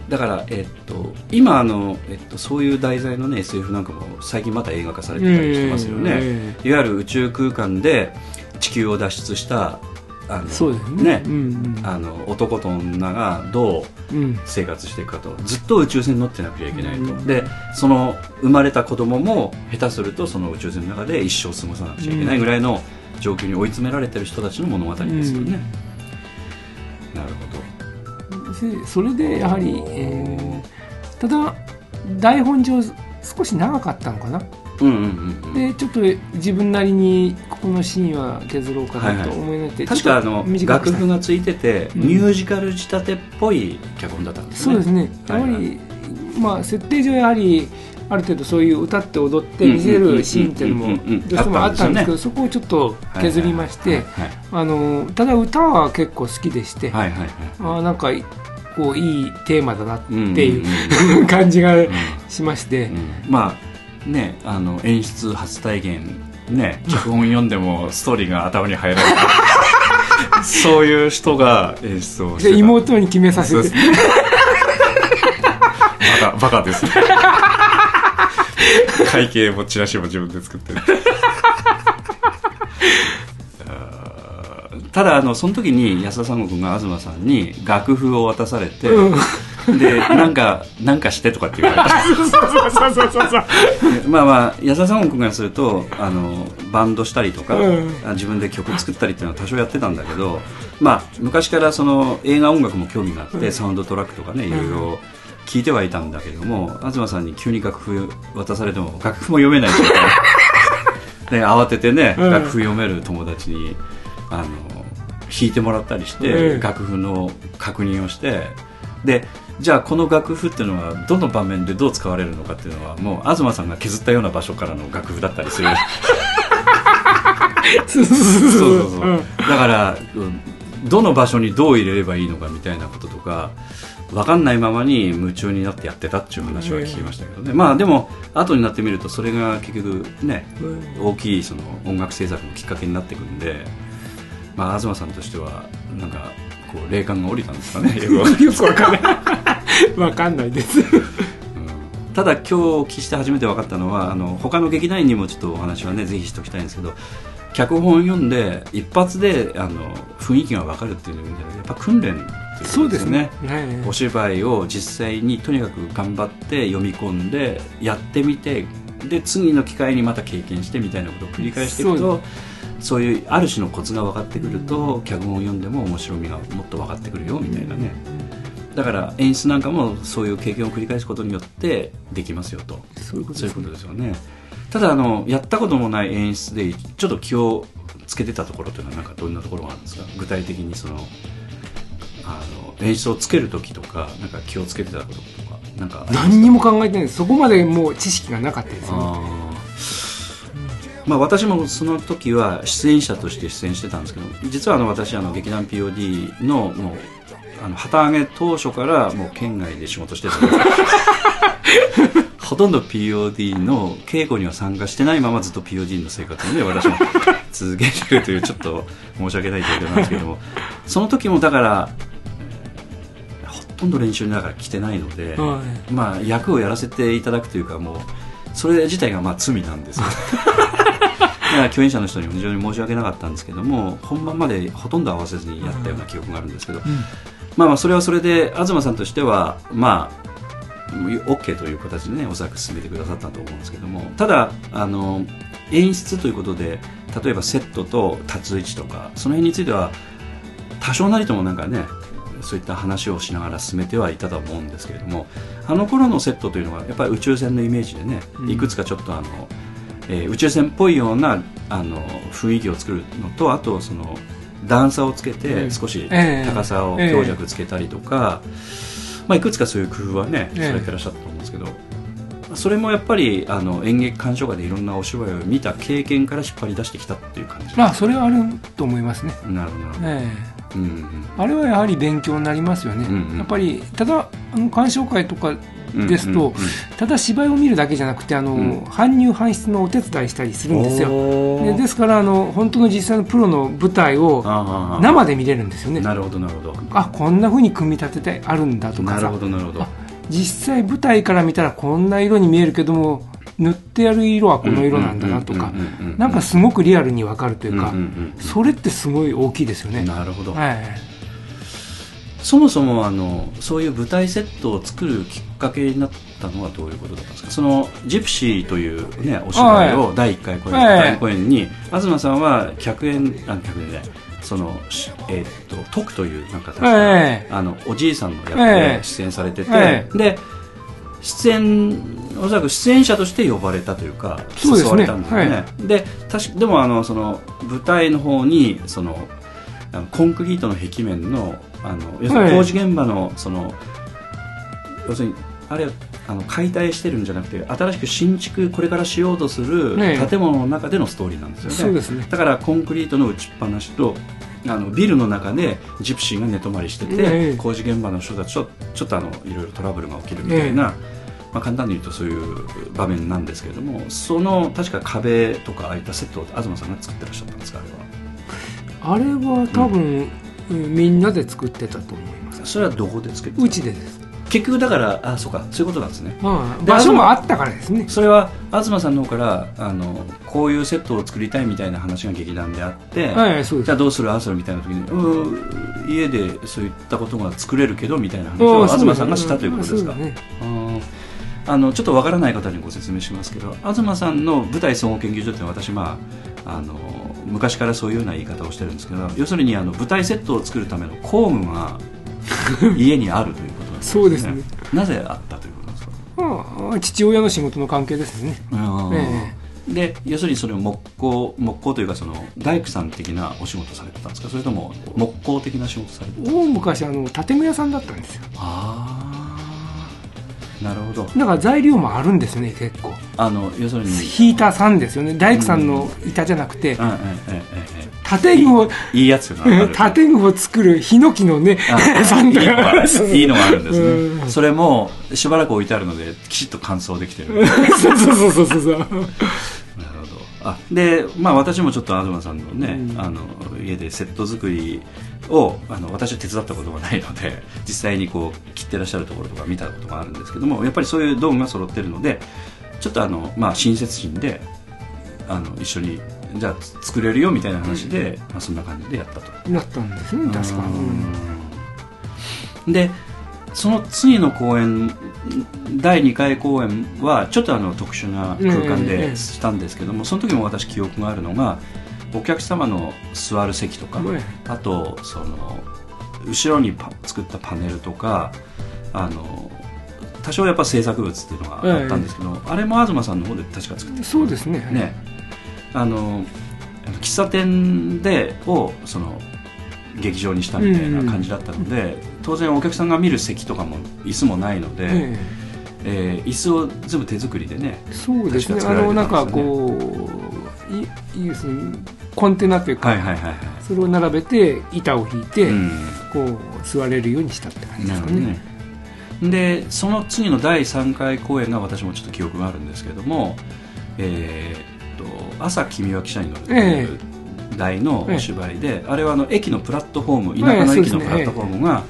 だから、えっと、今あの、えっと、そういう題材の、ね、SF なんかも最近また映画化されてたりしてますよね、うんいわゆる宇宙空間で地球を脱出したあのね。うんあの男と女がどううん。うん生活していくかと。ずっと宇宙船に乗ってなくちゃいけないと、うんでその生まれた子供も下手するとその宇宙船の中で一生過ごさなくちゃいけないぐらいの状況に追い詰められてる人たちの物語ですよね、なるほどでそれでやはり、えーただ台本上少し長かったのかな。うんうんうんうん。でちょっと自分なりにここのシーンは削ろうかなと思いになって、確かあの楽譜がついてて、うん。ミュージカル仕立てっぽい脚本だったんですね。そうですね。やはいはいはり、まあ設定上やはりある程度そういう歌って踊って見せるシーンっていうのもどうしてもあったんですけあどそこをちょっと削りましてはいあのただ歌は結構好きでして、あなんかこういいテーマだなってうんいううん。(laughs) 感じがうん。しまして、うん。まあねあの演出初体験ね (laughs) 脚本読んでもストーリーが頭に入らない。(laughs) そういう人が演出をして妹に決めさせて。バカバカです。ね (laughs) 会計もチラシも自分で作ってる。ただあのその時に安田三悟君が東さんに楽譜を渡されて、でなんかなんかしてとかって言われた。(laughs) そうそうそうそうそうそう。まあまあ安田三悟君からするとあのバンドしたりとか、うん。あ自分で曲作ったりっていうのは多少やってたんだけど、まあ、昔からその映画音楽も興味があって、サウンドトラックとかねいろいろ聞いてはいたんだけども東さんに急に楽譜渡されても楽譜も読めない状態。で慌ててね、うん。楽譜読める友達にあの弾いてもらったりして、うん。楽譜の確認をしてでじゃあこの楽譜っていうのはどの場面でどう使われるのかっていうのはもう東さんが削ったような場所からの楽譜だったりする。そ (laughs) (laughs) うそうそうそうそう。そう、うんだから、うんどの場所にどう入れればいいのかみたいなこととか分かんないままに夢中になってやってたっていう話は聞きましたけどね、まあでも後になってみるとそれが結局ね大きいその音楽制作のきっかけになってくんで、まあ、東さんとしてはなんかこう霊感が降りたんですかね (laughs) よくわかんない。よくわかんない。わかんないです。ただ今日お聞きして初めて分かったのはあの他の劇団員にもちょっとお話はねぜひしておきたいんですけど脚本を読んで一発であの雰囲気が分かるっていうのじゃなくてやっぱ訓練っていうことそうですね。ねねお芝居を実際にとにかく頑張って読み込んでやってみてで次の機会にまた経験してみたいなことを繰り返していくとそういうある種のコツが分かってくると脚本を読んでも面白みがもっと分かってくるよみたいなね。だから演出なんかもそういう経験を繰り返すことによってできますよと。そういうことですよねただあのやったこともない演出でちょっと気をつけてたところというのはなんかどんなところがあるんですか？具体的にそのあの演出をつける時とかなんか気をつけてたこととかなんか何にも考えてないそこまでもう知識がなかったですよね。まあ、私もその時は出演者として出演してたんですけど実はあの私あの劇団 POD のもうあの旗揚げ当初からもう県外で仕事してたんです (laughs) ほとんど POD の稽古には参加してないままずっと POD の生活をね私も続けてるというちょっと申し訳ない状況なんですけども (laughs) その時もだからえーほとんど練習にだから来てないので、はまあ、役をやらせていただくというかもうそれ自体がまあ罪なんですよ (laughs) 共演者の人にも非常に申し訳なかったんですけども本番までほとんど合わせずにやったような記憶があるんですけど、まあまあそれはそれで東さんとしてはまあ OK という形でねおそらく進めてくださったと思うんですけどもただあの演出ということで例えばセットと立つ位置とかその辺については多少なりともなんかねそういった話をしながら進めてはいたと思うんですけれどもあの頃のセットというのはやっぱり宇宙船のイメージでね、うん。いくつかちょっとあの、えー宇宙船っぽいようなあの雰囲気を作るのとあとその段差をつけうん。て少しええ。高さを強弱つけたりとか、まあ、いくつかそういう工夫はねええ。されてらっしゃったと思うんですけど、それもやっぱりあの演劇鑑賞会でいろんなお芝居を見た経験から引っ張り出してきたっていう感じ。まあそれはあると思いますね。なるほど。なるほど、え。うんうん。えあれはやはり勉強になりますよね、うんうん。やっぱりただあの鑑賞会とかうんですとただ芝居を見るだけじゃなくてあの、うん。搬入搬出のお手伝いしたりするんですよ。でですからあの本当の実際のプロの舞台を生で見れるんですよね。なるほどなるほど。あこんな風に組み立ててあるんだとかさ。なるほどなるほど。あ実際舞台から見たらこんな色に見えるけども塗ってある色はこの色なんだなとかなんかすごくリアルにわかるというか、それってすごい大きいですよね。なるほど、はい、そもそもあのそういう舞台セットを作るきっかけになったのはどういうことだったんですか？そのジプシーという、ね、お芝居を第1回公演,、はい。公演に東さんは客演あ客演じゃないその、しえーっと徳というなんか確か、ええあのおじいさんの役ええで出演されてて、えで出演おそらく出演者として呼ばれたというか誘われたんですよね。はで確かでもあのその舞台の方にそのコンクリートの壁面のあの要するに工事現場のその、要するにあれあの解体してるんじゃなくて新しく新築これからしようとするええ。建物の中でのストーリーなんですよね、そうですね。だからコンクリートの打ちっぱなしとあのビルの中でジプシーが寝泊まりしてて、ええ。工事現場の人たちとちょっとあのいろいろトラブルが起きるみたいな、まあ、簡単に言うとそういう場面なんですけれどもその確か壁とかああいったセットを東さんが作ってらっしゃったんですかあれは。あれは多分、うんみんなで作ってたと思います。それはどこで作ってたうちでです。結局だからあそうかそういうことなんですねはいで場所もあったからですね。それは東さんの方からあのこういうセットを作りたいみたいな話が劇団であって、はい、そう。じゃあどうするああするみたいな時にうん家でそういったことが作れるけどみたいな話を東さんがしたということですか？ね。あのちょっとわからない方にご説明しますけど東さんの舞台総合研究所っていうのは私、まあ、あの昔からそういうような言い方をしてるんですけど要するにあの舞台セットを作るための工具が (laughs) 家にあるということなんですそうですね。なぜあったということですか？まあ、父親の仕事の関係ですね。えで要するにそれを木工木工というかその大工さん的なお仕事されてたんですか？それとも木工的な仕事されてた大昔あの建具屋さんだったんですよ。あなるほど。だから材料もあるんですよね結構。あの要するに。ヒーターさんですよね。大工さんの板じゃなくて、うんうんうんうんうん。建具をいいやつよなある。(laughs) 建具を作るヒノキのねあ (laughs) サンががいいのがあるんですね。うん。それもしばらく置いてあるのできちっと乾燥できてる。(laughs) そうそうそうそうそうなるほど。あでまあ私もちょっと東さんのね、うん。あの家でセット作りをあの私は手伝ったことがないので (laughs) 実際にこう切ってらっしゃるところとか見たことがあるんですけどもやっぱりそういう道具が揃ってるのでちょっとあの、まあ、親切心であの一緒にじゃあ作れるよみたいな話で、まあ、そんな感じでやったと。なったんですね確かうんでその次の公演第2回公演はちょっとあの特殊な空間ええでしたんですけども、その時も私記憶があるのがお客様の座る席とか、えあとその後ろにパ作ったパネルとかあの多少やっぱ制作物っていうのがあったんですけど、あれも東さんの方で確か作ってそうですね。ね。あの喫茶店でをその劇場にしたみたいな感じだったので、当然お客さんが見る席とかも椅子もないので、ええ。ー椅子を全部手作りでねえそうですね。確か作られてあのなんかこういいいですねコンテナというか、はいはいはいはい、それを並べて板を引いて、うん。こう座れるようにしたって感じですかね。ね。でその次の第3回公演が私もちょっと記憶があるんですけどもえーっと朝君は汽車に乗るという題のお芝居で、あれはあの駅のプラットフォーム田舎の駅のプラットフォームが、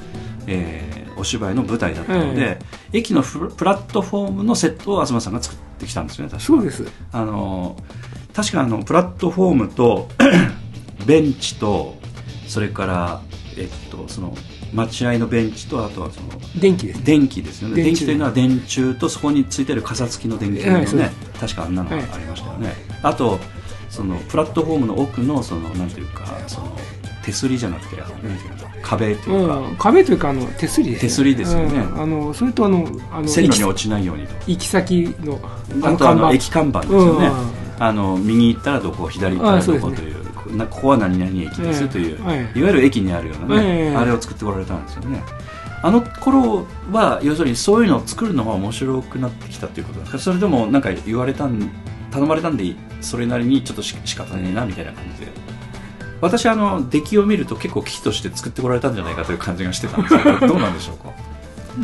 えーお芝居の舞台だったので、駅のフプラットフォームのセットを東さんが作ってきたんですよね確か。そうです。あの確かあのプラットフォームと (clears throat) ベンチとそれから、えっと、その待合のベンチとあとはその電気ですね。電気ですよね。電気というのは電柱とそこについてる傘付きの電球のはいそうでね確かあんなのがありましたよね、あとそのプラットフォームの奥のそのなんていうかその手すりじゃなくてうの壁っていうか、うん、壁というかあの手すりです、手すりですよね。うん。あのそれとあのあの線路に落ちないようにと。行き先のああとあの駅看板ですよね、うんあの右行ったらどこ左行ったらどこというなここは何々駅ですええ。という、ええ。いわゆる駅にあるようなね、ええ。あれを作ってこられたんですよね。あの頃は要するにそういうのを作るのが面白くなってきたっていうことですか？それともなんか言われたん頼まれたんでそれなりにちょっとし仕方ねえなみたいな感じで。私あの出来を見ると結構危機として作ってこられたんじゃないかという感じがしてたんですけどどうなんでしょうか？うー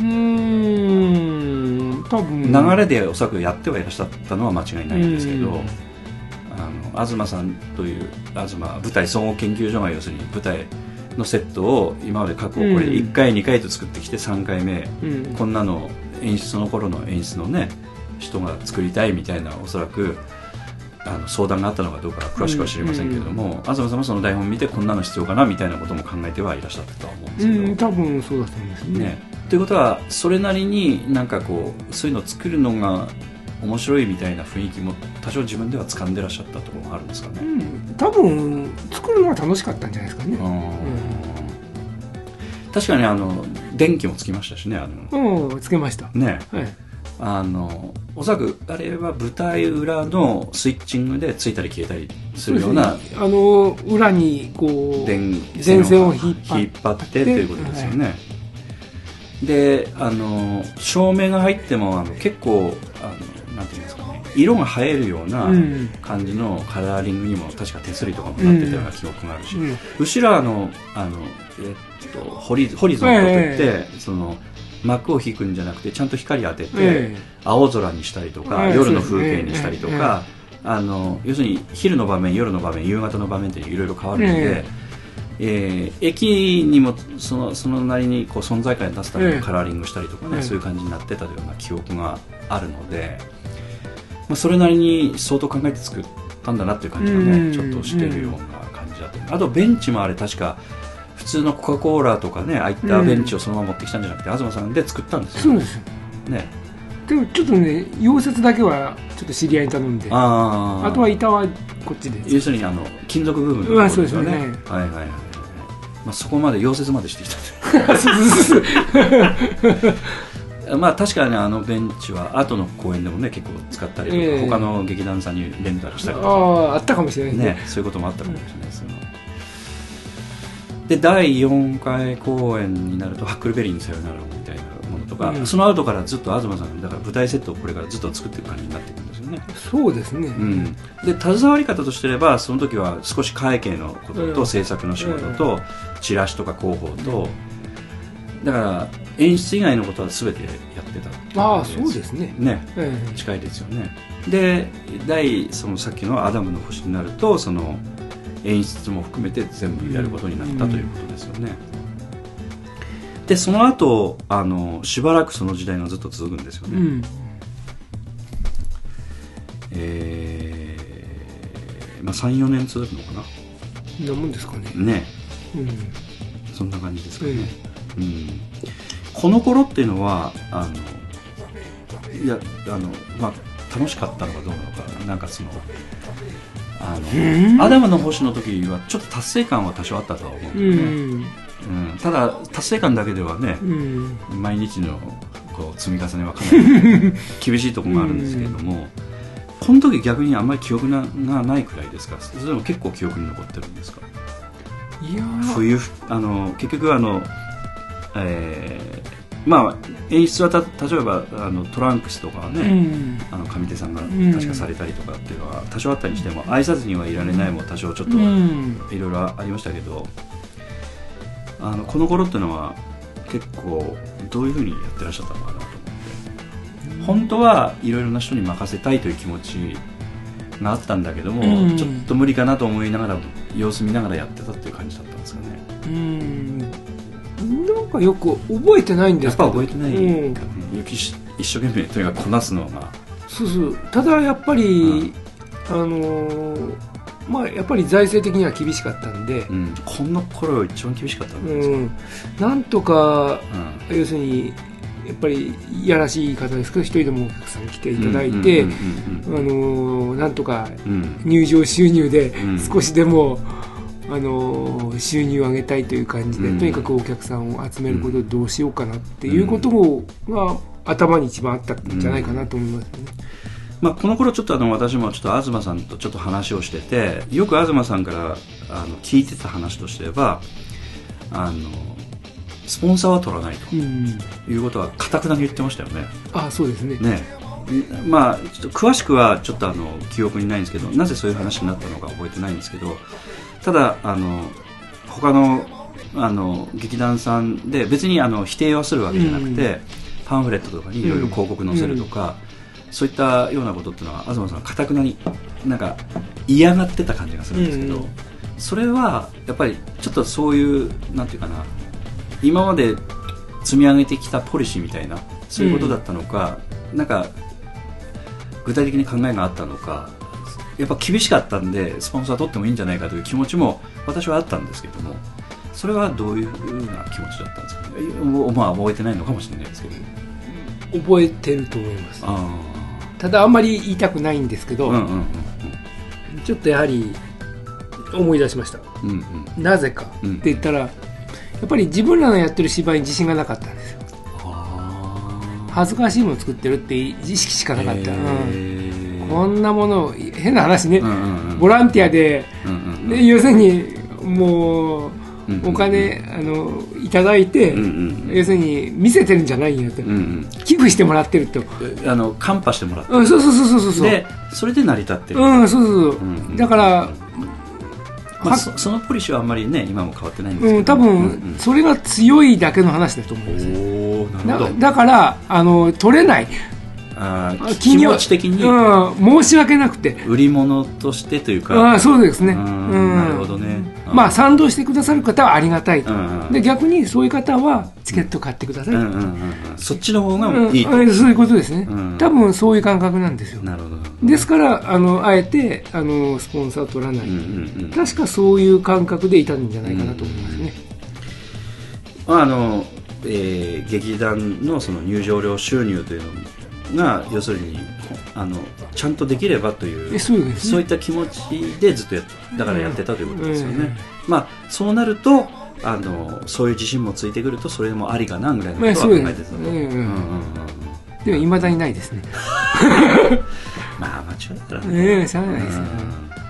ん多分。流れでおそらくやってはいらっしゃったのは間違いないんですけど、うん。あの東さんという東舞台総合研究所が要するに舞台のセットを今まで過去これうん。1回2回と作ってきて3回目、うん。こんなの演出その頃の演出のね人が作りたいみたいなおそらくあの相談があったのかどうかは詳しくは知りませんけれども、東さんもその台本を見てこんなの必要かなみたいなことも考えてはいらっしゃったとは思うんですけど、うん多分そうだと思うんですね。ね、ということはそれなりになんかこうそういうのを作るのが面白いみたいな雰囲気も多少自分では掴んでらっしゃったところがあるんですかね。うん。多分作るのが楽しかったんじゃないですかね。確かにあの電気もつきましたしねあの。うん。つけました。ね。はい。あのおそらくあれは舞台裏のスイッチングでついたり消えたりするようなね。あの裏にこう電電線を引っ張っ引っ張ってということですよね、であの照明が入ってもあの結構あのなんていうんですかね色が映えるようなうん感じのカラーリングにも確か手すりとかもなってたような記憶があるし、うん後ろはあのあの、えっとホリホリゾントといって、その幕を引くんじゃなくてちゃんと光当てて、え青空にしたりとか、ええ。夜の風景にしたりとか、あの要するに昼の場面夜の場面夕方の場面っていろいろ変わるので、えー駅にもそのそのなりにこう存在感を出すためええにカラーリングしたりとかね、ええそういう感じになってたような記憶があるので、まあ、それなりに相当考えて作ったんだなっていう感じがうん。ねちょっとしてるような感じだった。あとベンチもあれ確か普通のコカ・コーラとかねああいったベンチをそのまま持ってきたんじゃなくて、東さんで作ったんですよ。そうですねでもちょっとね溶接だけはちょっと知り合いに頼んであとは板はこっちで。要するにあの金属部分のところですよね,、うんそうですはいはいはいはい、まあ、そこまで溶接までしてきた。(laughs) まあ確かにあのベンチは後の公演でもね結構使ったりとか、ええ。他の劇団さんにレンタルしたりあとか。ああったかもしれないですね。そういうこともあったかもしれないですよ、で第4回公演になると「ハックルベリーにさよなら」みたいなものとか、うん。その後からずっと東さんだから舞台セットをこれからずっと作っていく感じになっていくんですよね、そうですね、うん、で携わり方としてればその時は少し会計のことうんと制作の仕事とチラシとか広報とだから演出以外のことは全てやってたああそうですね。ね。ええ。近いですよね。で第そのさっきの「アダムの星」になるとその演出も含めて全部やることになったということですよね、でその後あのしばらくその時代がずっと続くんですよね、うん。えーまあ、34年続くのかな。もんですかね。なね。うん。そんな感じですかね、えうん、この頃っていうのはあのいやあの、まあ、楽しかったのかどうなのかなんかそのあのアダムの星の時はちょっと達成感は多少あったとは思うんうですよね、んうん。ただ達成感だけではねうん。毎日のこう積み重ねはかなり (laughs) 厳しいところがあるんですけれども、この時逆にあんまり記憶がないくらいですか？それでも結構記憶に残ってるんですか？いやー。冬あの結局あの、えーまあ演出はた例えばあのトランクスとかはね、うん。あの上手さんがん。確かされたりとかっていうのは多少あったにしても愛さずにはいられないも多少ちょっとうん。いろいろありましたけどあのこの頃っていうのは結構どういうふうにやってらっしゃったのかなと思って。本当はいろいろな人に任せたいという気持ちがあったんだけども、うん。ちょっと無理かなと思いながら様子見ながらやってたっていう感じだったんですかね。うん。なんかよく覚えてないんでやっぱすけど覚えてない、うん。一生懸命とにかくこなすのが。そうそう。ただやっぱり、あのーまあやっぱり財政的には厳しかったんでう、ん、この頃一番厳しかったんですよ、うん、なんとかうん要するにやっぱりいやらしい方ですけど一人でもお客さん来ていただいて、なんとか入場収入でうん。少しでも、あのー収入を上げたいという感じで、うん。とにかくお客さんを集めることでどうしようかなっていうことが頭に一番あったんじゃないかなと思いますよね。まあ、この頃ちょっとあの私もちょっと東さんとちょっと話をしててよく東さんからあの聞いてた話としてはあのスポンサーは取らないと。うん、いうことはかたくなに言ってましたよね。あそうですね。ね。んまあ、ちょっと詳しくはちょっとあの記憶にないんですけどなぜそういう話になったのか覚えてないんですけどただあの他のあの劇団さんで別にあの否定はするわけじゃなくて、パンフレットとかにいろいろ広告載せるとか、そういったようなことっていうのは東さんかたくなになんか嫌がってた感じがするんですけど、うんそれはやっぱりちょっとそういうなんていうかな今まで積み上げてきたポリシーみたいなそういうことだったのか、なんか具体的に考えがあったのかやっぱ厳しかったんでスポンサー取ってもいいんじゃないかという気持ちも私はあったんですけどもそれはどういうふうな気持ちだったんですか？まあ覚えてないのかもしれないですけど。覚えてると思います。あただあんまり言いたくないんですけど、あうんうんうん。ちょっとやはり思い出しました。うんうん。うんなぜか。うん。って言ったら、やっぱり自分らのやってる芝居に自信がなかったんですよ。あ恥ずかしいものを作ってるって意識しかなかった、うん。こんなものを変な話ね、うんうんうん。ボランティアで、うんうんうん。で要するにもうお金、あのいただいて、要するに見せてるんじゃないんやと、寄付してもらってると、うんあのカンパしてもらって。うん、そうそうそうそうそうでそれで成り立ってる、うんそうそうそう、だから、まあ、はそそのポリシーはあんまりね今も変わってないんですけど、うん、多分、それが強いだけの話だと思うんですよ。なるほど。だだからあの取れない。あ気持ち的に。うん、申し訳なくて。売り物としてというか、あそうですね、ううんん。なるほどねまあ賛同してくださる方はありがたいと、で逆にそういう方はチケット買ってください、そっちの方がうん。いいと、うんそういうことですね、うん。多分そういう感覚なんですよ。なるほど。ですからあのあえてあのスポンサーを取らない、確かそういう感覚でいたんじゃないかなと思いますね、まああの、えー劇団のその入場料収入というのが要するにあのちゃんとできればというえそうね。いった気持ちでずっとやっだからやってたということですよね、うん。まあそうなるとあのそういう自信もついてくるとそれもありかなぐらいのことは考えてたと、うんうんうんうんうん。でもいまだにないですね。(laughs) まあアマチュアだからね、ええしゃあないですよ、うん。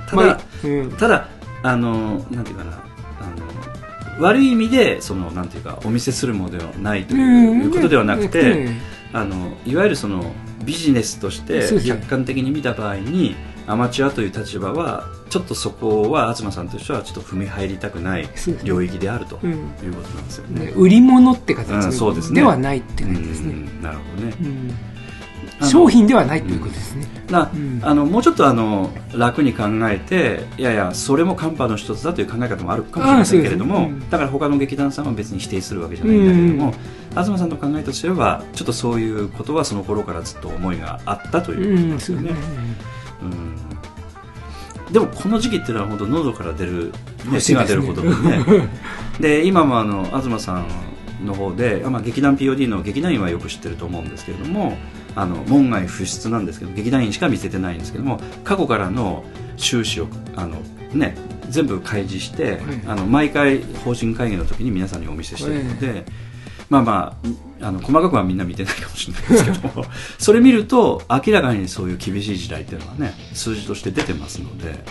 ただ、まあうん。ただあのなんていうかなあの悪い意味でそのなんていうかお見せするものではないということではなくて、あのいわゆるそのビジネスとして客観的に見た場合にアマチュアという立場はちょっとそこは東さんとしてはちょっと踏み入りたくない領域であるということなんですよね。売り物って形ではないって感じですね。なるほどね。商品ではないということですね。なあのもうちょっとあの楽に考えていやいやそれもカンパの一つだという考え方もあるかもしれませんけれども、だから他の劇団さんは別に否定するわけじゃないんだけれども、東さんの考えとしてはちょっとそういうことはその頃からずっと思いがあったということですよね。うん。でもこの時期っていうのは本当喉から出る、ね、血が出ることでね。(laughs) で今もあの東さんの方で、まあ、劇団 POD の劇団員はよく知ってると思うんですけれどもあの門外不出なんですけど劇団員しか見せてないんですけども過去からの収支をあの、ね、全部開示して、はい、あの毎回方針会議の時に皆さんにお見せしているので、はい、まあまああの細かくはみんな見てないかもしれないですけども (laughs) それ見ると明らかにそういう厳しい時代っていうのはね数字として出てますので、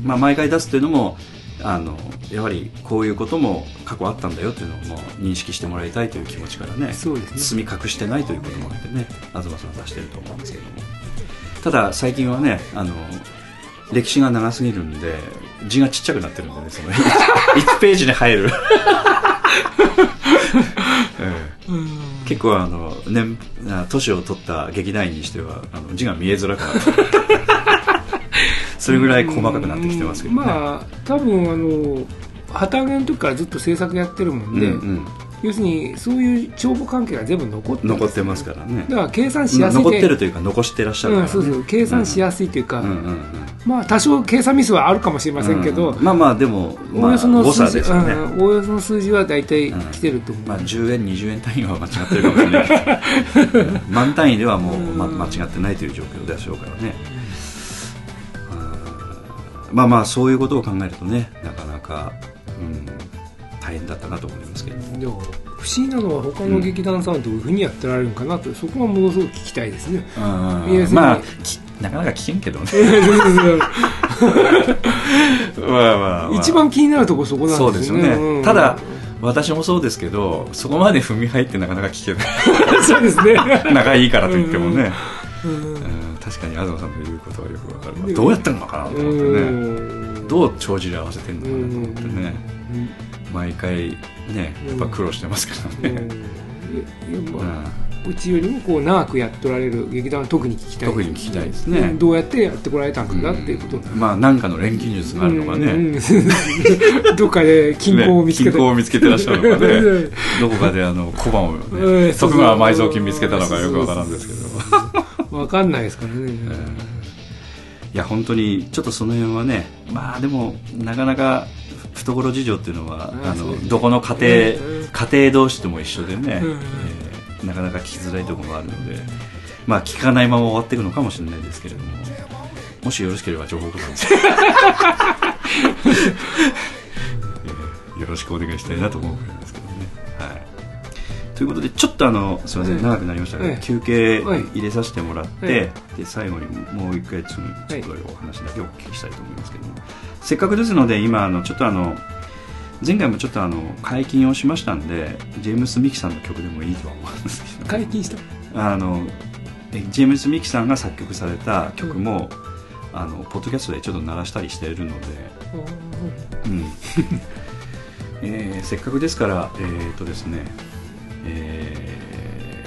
うん。まあ、毎回出すっていうのもあのやはりこういうことも過去あったんだよというのをもう認識してもらいたいという気持ちからねそうですね。包み隠してないということもあってね東さんは出してると思うんですけども。ただ最近はねあの歴史が長すぎるんで字がちっちゃくなってるんでねその (laughs) 1, 1ページに入る。(laughs) ええ、結構あの年年を取った劇団員にしてはあの字が見えづらくなって (laughs) それぐらい細かくなってきてますけどね、まあ多分あの旗揚げの時からずっと制作やってるもんで、うんうん。要するにそういう帳簿関係が全部残って、ね、残ってますからね。だから計算しやすい残ってるというか残してらっしゃるから、ね、うん、そうそう。計算しやすいというか、まあ多少計算ミスはあるかもしれませんけど、うん、まあまあでも、まあ、おおよその数字、ね。うん、おおよその数字は大体来てると思う、まあ、10円20円単位は間違ってるかもしれない。け (laughs) ど万単位ではもう、ま、間違ってないという状況でしょうからね、まあまあそういうことを考えるとねなかなか、うん、大変だったなと思いますけどでも不思議なのは他の劇団さんどういうふうにやってられるのかなと、うん、そこはものすごく聞きたいですね。まあなかなか聞けんけどね。(laughs) まあまあ、まあ、一番気になるところそこなんですよね。よね。うん、ただ私もそうですけどそこまで踏み入ってなかなか聞けない。(laughs) そうですね。(laughs) 仲いいからといってもね、うん、うん確かに東さんの言うことはよくわかるどうやってんのかなと思ってね。どう帳尻合わせてんのかなと思ってね。毎回ねやっぱ苦労してますからね。うちよりもこう長くやっておられる劇団は特に聞きたい。特に聞きたいですね。どうやってやってこられたんだっていうこと、まあ何かの錬金術があるのかね、(laughs) どっかで金庫を見つけて、金庫を見つけてらっしゃるのかね。どこかであの小判をね、徳川埋蔵金見つけたのかよくわからんですけど分かんないですからね、いや本当にちょっとその辺はねまあでもなかなか懐事情っていうのはあのどこの家庭、家庭同士でも一緒でね、えー、なかなか聞きづらいところがあるのでまあ聞かないまま終わっていくのかもしれないですけれどももしよろしければ情報とか (laughs) (laughs) よろしくお願いしたいなと思うぐらいですけどということでちょっとあのすみません、長くなりましたが、休憩入れさせてもらって、で最後にもう一回ちょっとお話だけお聞きしたいと思いますけども、せっかくですので今あのちょっとあの前回もちょっとあの解禁をしましたんでジェームス・ミキさんの曲でもいいとは思うんですけど。解禁した？あのジェームス・ミキさんが作曲された曲も、うん、あのポッドキャストでちょっと鳴らしたりしているので、うん。(laughs) えー、せっかくですからえっ、ー、とですねえ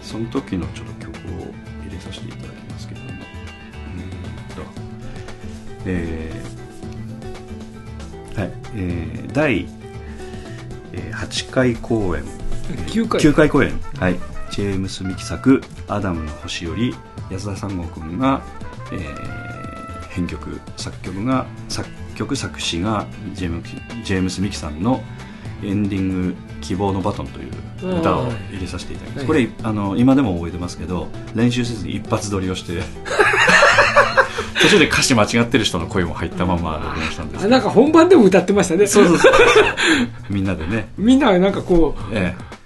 ー、その時のちょっと曲を入れさせていただきますけども。うんと。えー、はい。えー、第8回公演。9回 ,9 回公演。はい。ジェームス・ミキ作「アダムの星」より安田三郷君が、えー、編曲作曲が作曲作詞がジェームジェームス・ミキさんのエンディング希望のバトンという歌を入れさせていただきます、これあの今でも覚えてますけど練習せずに一発撮りをして (laughs) 途中で歌詞間違ってる人の声も入ったまま録音したんですなんか本番でも歌ってましたねそうそうそう (laughs) みんなでねみんななんかこう、ええ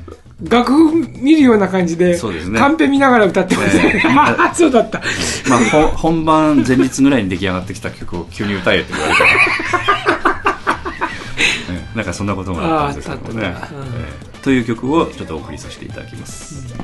楽譜見るような感じで、そうですね。カンペ見ながら歌ってましたね。え (laughs) そうだった。まあ、本番前日ぐらいに出来上がってきた曲を急に歌えって言われた。なんかそんなことがあったんですけどもね、えーという曲をちょっとお送りさせていただきます、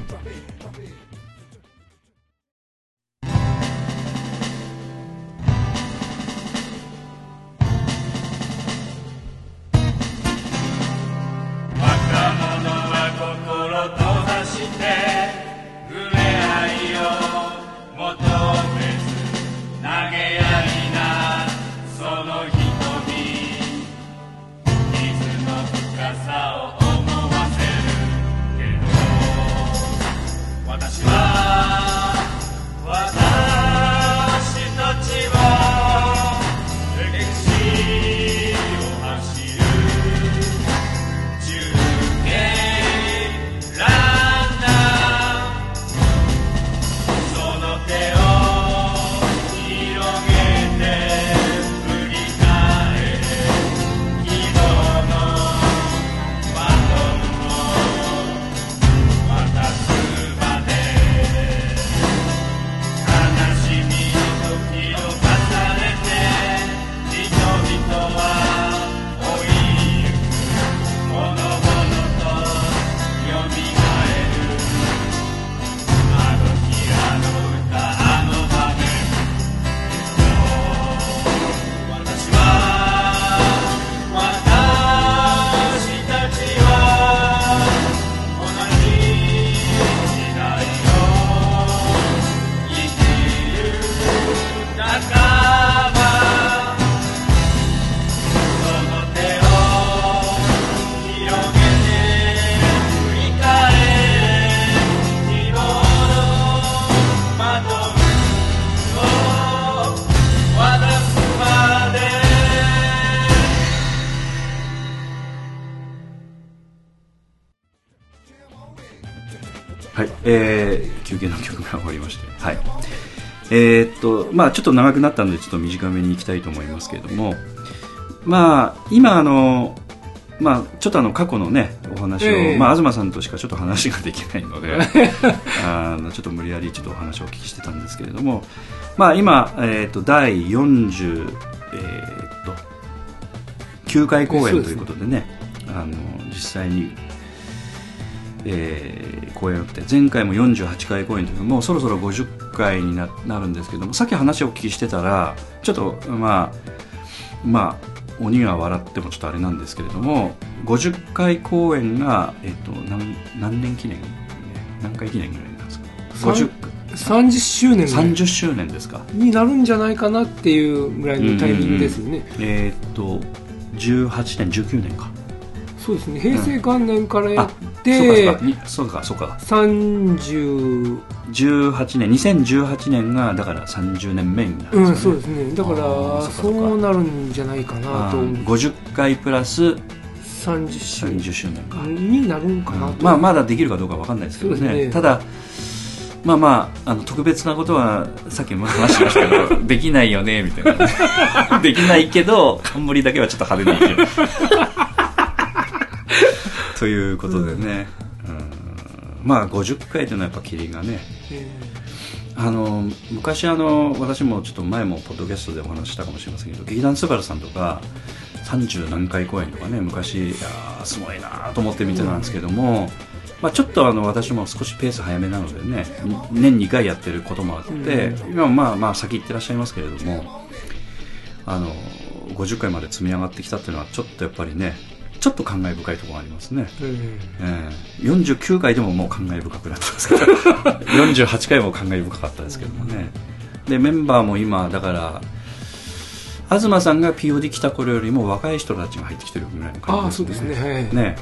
えーっと、まあちょっと長くなったので、ちょっと短めに行きたいと思いますけれども、まあ、今、あの、まあ、ちょっとあの過去のねお話を、ええ。まあ、東さんとしかちょっと話ができないので (laughs) あのちょっと無理やりちょっとお話をお聞きしてたんですけれども、まあ、今、えー、と第40、えー、と9回公演ということでね。あの実際に、えー公演をやって前回も48回公演というのもうそろそろ50回にななるんですけどもさっき話をお聞きしてたらちょっとまあまあ鬼が笑ってもちょっとあれなんですけれども50回公演が、えっと何何年記念？何回記念ぐらいなんですか？50 30周年ぐらい。30周年ですか？になるんじゃないかなっていうぐらいのタイミングですよね、えーっと18年19年かそうですね。平成元年からやっそうて、か。そうかそうか。30 18年。2018年がだから30年目になるうんんですよね、そうですね。だからそうなるんじゃないかなと。あー50回プラス30周30周年か、になるんかなと、まあまだできるかどうかわかんないですけどね。ね。ただまあまああの特別なことはさっきも話しましたけど (laughs) できないよねみたいな。(laughs) できないけど冠だけはちょっと派手にいけるということでね、うん。まあ50回というのはやっぱ霧がね。えあの昔あの私もちょっと前もポッドキャストでお話ししたかもしれませんけど劇団スバルさんとか30何回公演とかね昔いやーすごいなと思って見てたんですけども、まあ、ちょっとあの私も少しペース早めなのでねに年2回やってることもあって、うん。今はまあまあ先行ってらっしゃいますけれどもあの50回まで積み上がってきたっていうのはちょっとやっぱりねちょっと感慨深いところがありますね。ええ。え49回でももう感慨深くなってますけど48回も感慨深かったですけどもね。でメンバーも今だから東さんが POD 来た頃よりも若い人たちが入ってきてるぐらいの感じですそうですね。はい。ね。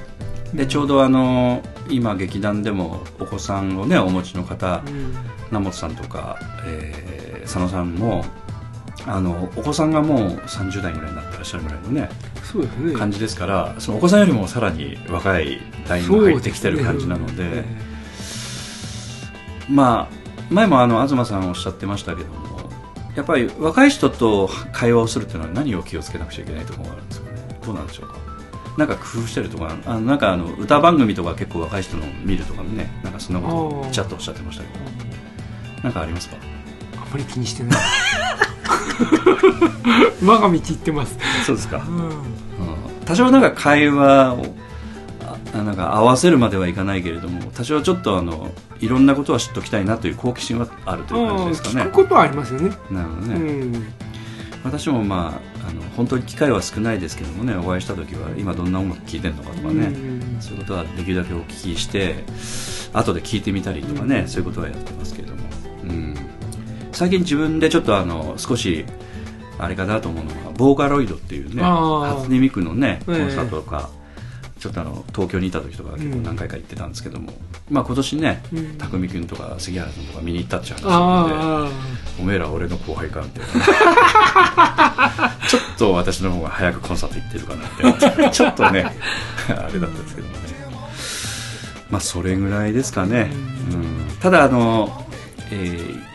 でちょうどあの今劇団でもお子さんをねお持ちの方うん。名本さんとか、えー佐野さんもあのお子さんがもう30代ぐらいになってらっしゃるぐらいのねそうですね。感じですからそのお子さんよりもさらに若い代にも入ってきてる感じなのでねまあ前もあの東さんおっしゃってましたけどもやっぱり若い人と会話をするっていうのは何を気をつけなくちゃいけないところがあるんですよね？どうなんでしょうか？なんか工夫してるとかあのなんかあの歌番組とか結構若い人の見るとかねなんかそんなことちゃっとおっしゃってましたけど。なんかありますか？あんまり気にしてない (laughs) (laughs) 我が道行ってます、そうですか、うん。うん。多少なんか会話をあなんか合わせるまではいかないけれども多少ちょっとあのいろんなことは知っておきたいなという好奇心はあるという感じですかね。聞くことはありますよね。なるほどね、うん。私もまああの本当に機会は少ないですけどもねお会いした時は今どんな音楽聴いてるのかとかね、うんそういうことはできるだけお聞きして後で聞いてみたりとかね、そういうことはやってますけれども、うん、最近自分でちょっとあの少しあれかなと思うのはボーカロイドっていうね初音ミクのねコえ。えンサートとか、ちょっとあの東京にいた時とか結構何回か行ってたんですけども、まあ今年ねうん。匠君とか杉原さんとか見に行ったっていう話なのであおめえら俺の後輩かみたいな。ちょっと私の方が早くコンサート行ってるかなって (laughs) ちょっとねあれだったんですけどもね。まあそれぐらいですかね、うん、ただあのえー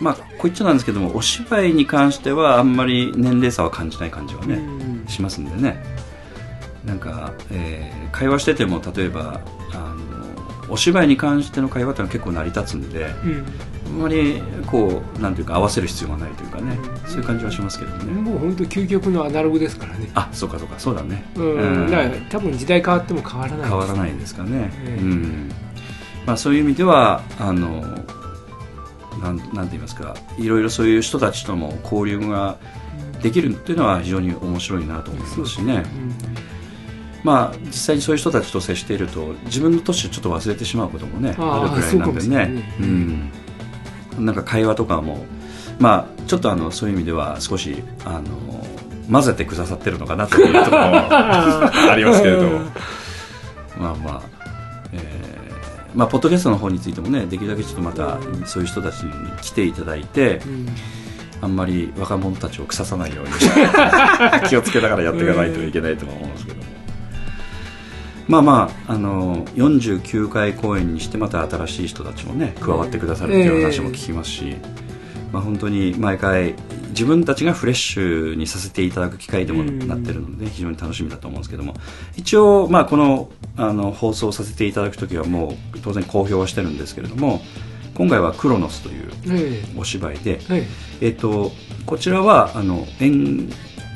まあこう言っちゃなんですけどもお芝居に関してはあんまり年齢差は感じない感じはあね、うん。しますんでね。なんか、えー会話してても例えばあのお芝居に関しての会話ってのは結構成り立つんで、うん。あんまりこうなんていうか合わせる必要がないというかね、そういう感じはしますけどね、もう本当究極のアナログですからね。あそうかそうかそうだね、うん、だから多分時代変わっても変わらない変わらないですかね、ええ。うん。まあ、そういう意味ではあのなんなんて言いますかいろいろそういう人たちとも交流ができるっていうのは非常に面白いなと思いますしね、まあ、実際にそういう人たちと接していると自分の年をちょっと忘れてしまうこともねあるくらいなんでそうねね。うん、なんか会話とかも、まあ、ちょっとあのそういう意味では少しあの混ぜてくださってるのかなというところもありますけれど (laughs) まあまあ、えーまあ、ポッドキャストの方についてもねできるだけちょっとまたそういう人たちに来ていただいて、うん。あんまり若者たちを腐さないように (laughs) 気をつけながらやっていかないといけないとは思うんですけども。まあまああの49回公演にしてまた新しい人たちもね加わってくださるっていう話も聞きますし、まあ、本当に毎回自分たちがフレッシュにさせていただく機会でもなってるので非常に楽しみだと思うんですけども一応、まあ、このあの放送させていただく時はもう当然公表はしてるんですけれども今回は「クロノス」というえお芝居で、ええ。えっと、こちらはあの演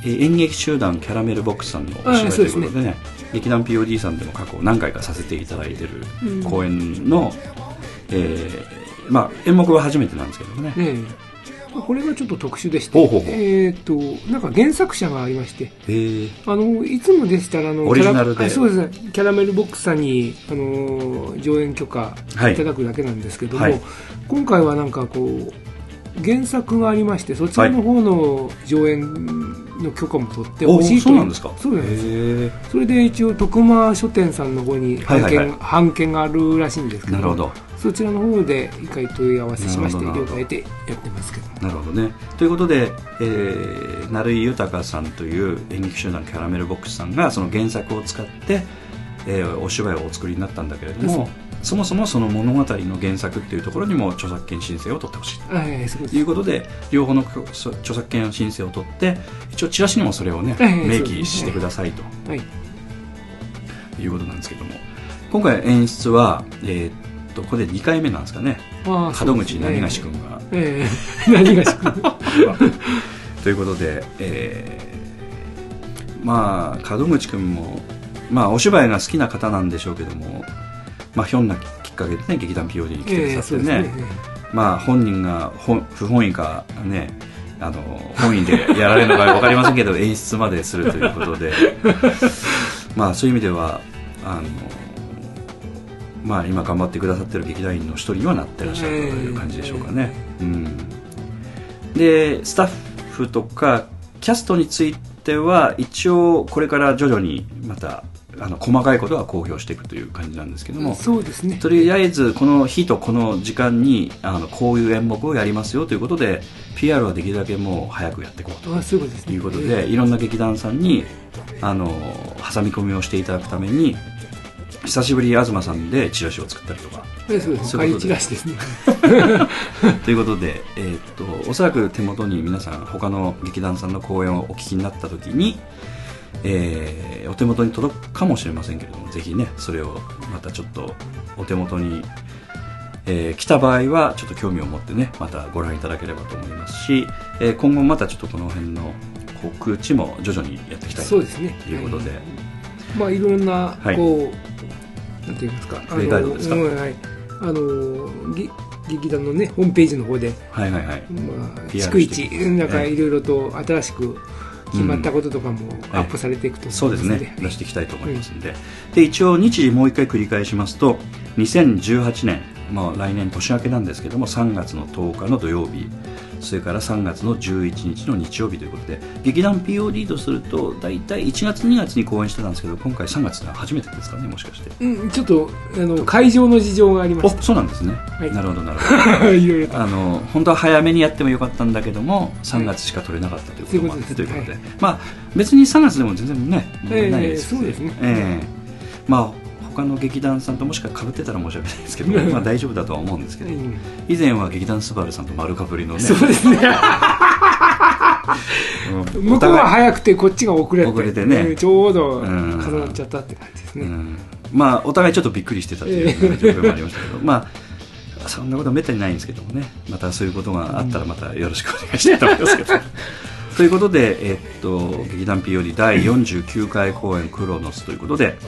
えー演劇集団キャラメルボックスさんのお芝居ということでね劇団 POD さんでも過去何回かさせていただいてるうん。公演の、えーまあ、演目は初めてなんですけどもね、ええ。これがちょっと特殊でしてえっ、となんか原作者がありましてえ。ーあのいつもでしたらあのオリジナルで。キャラあそうです。キャラメルボックスさんにあの上演許可はい。いただくだけなんですけども、はい。今回はなんかこう原作がありましてそちらの方の上演の許可も取っておほしいといそうなんですか。そうなんです。へーそれで一応徳間書店さんの方に版権,、はいはい。はい版権があるらしいんですけどなるほどそちらの方で一回問い合わせしましてなるほど了解でやってますけど。なるほどね。ということで、えー、成井豊さんという演劇集団キャラメルボックスさんがその原作を使って、えーお芝居をお作りになったんだけれどもそもそもその物語の原作っていうところにも著作権申請を取ってほしいと。いうことで両方のそ著作権申請を取って一応チラシにもそれをねええ明記してくださいと。はい。い。うことなんですけども。今回演出は、えーっとこれで2回目なんですかね。門口何がし君がええ。(laughs) 何がしく (laughs) ということで、えーまあ門口君も、まあ、お芝居が好きな方なんでしょうけども、まあ、ひょんなきっかけでね劇団 POD に来てくだええさってね,、まあ、本人が本不本意かねあの本意でやられるのか分かりませんけど演出までするということで。(laughs) まあそういう意味ではあのまあ今頑張ってくださってる劇団員の一人にはなってらっしゃるという感じでしょうかね、うん、でスタッフとかキャストについては一応これから徐々にまたあの細かいことは公表していくという感じなんですけどもそうですね。とりあえずこの日とこの時間にあのこういう演目をやりますよということで PR はできるだけもう早くやっていこうということでいろんな劇団さんにあの挟み込みをしていただくために久しぶり東さんでチラシを作ったりとか。ええそうです。そうチラシですね。(laughs) ということで、えーっとおそらく手元に皆さん他の劇団さんの公演をお聞きになった時に、えーお手元に届くかもしれませんけれどもぜひねそれをまたちょっとお手元に、えー来た場合はちょっと興味を持ってねまたご覧いただければと思いますし、えー今後またちょっとこの辺の告知も徐々にやっていきたいとそうですね。い。うことで、まあいろんなはい。こう、なんて言いますか。プレイガイドですか？うんはい。あのげ劇団のねホームページの方で、はいはいはい。まあ、逐一なんかええ。いろいろと新しく決まったこととかもうん。アップされていくとそうですね。出していきたいと思いますんで,、で一応日時もう一回繰り返しますと2018年、まあ、来年年明けなんですけども3月の10日の土曜日それから3月の11日の日曜日ということで劇団 POD とすると大体1月2月に公演してたんですけど今回3月が初めてですかねもしかして。うん、ちょっとあの会場の事情がありまおしそうなんですね、はい。なるほどなるほど。た (laughs) いろいろと。あの本当は早めにやってもよかったんだけども3月しか取れなかったということもあってといううことで、ですまあ別に3月でも全然ね問題ないですええそうですね。ええまあ他の劇団さんともしか被ってたら申し訳ないですけど、まあ大丈夫だとは思うんですけど、うん。以前は劇団スバルさんと丸かぶりのねそうですね。うん。向こうは早くてこっちが遅れて遅れてね。うんちょうどうん。重なっちゃったって感じですね、うん。まあお互いちょっとびっくりしてたという状況もありましたけど、(laughs) まあそんなことはめったにないんですけどもねまたそういうことがあったらまたよろしくお願いしたいと思いますけど。(laughs) ということで、えっと劇団 POD 第49回公演「クロノス」ということで、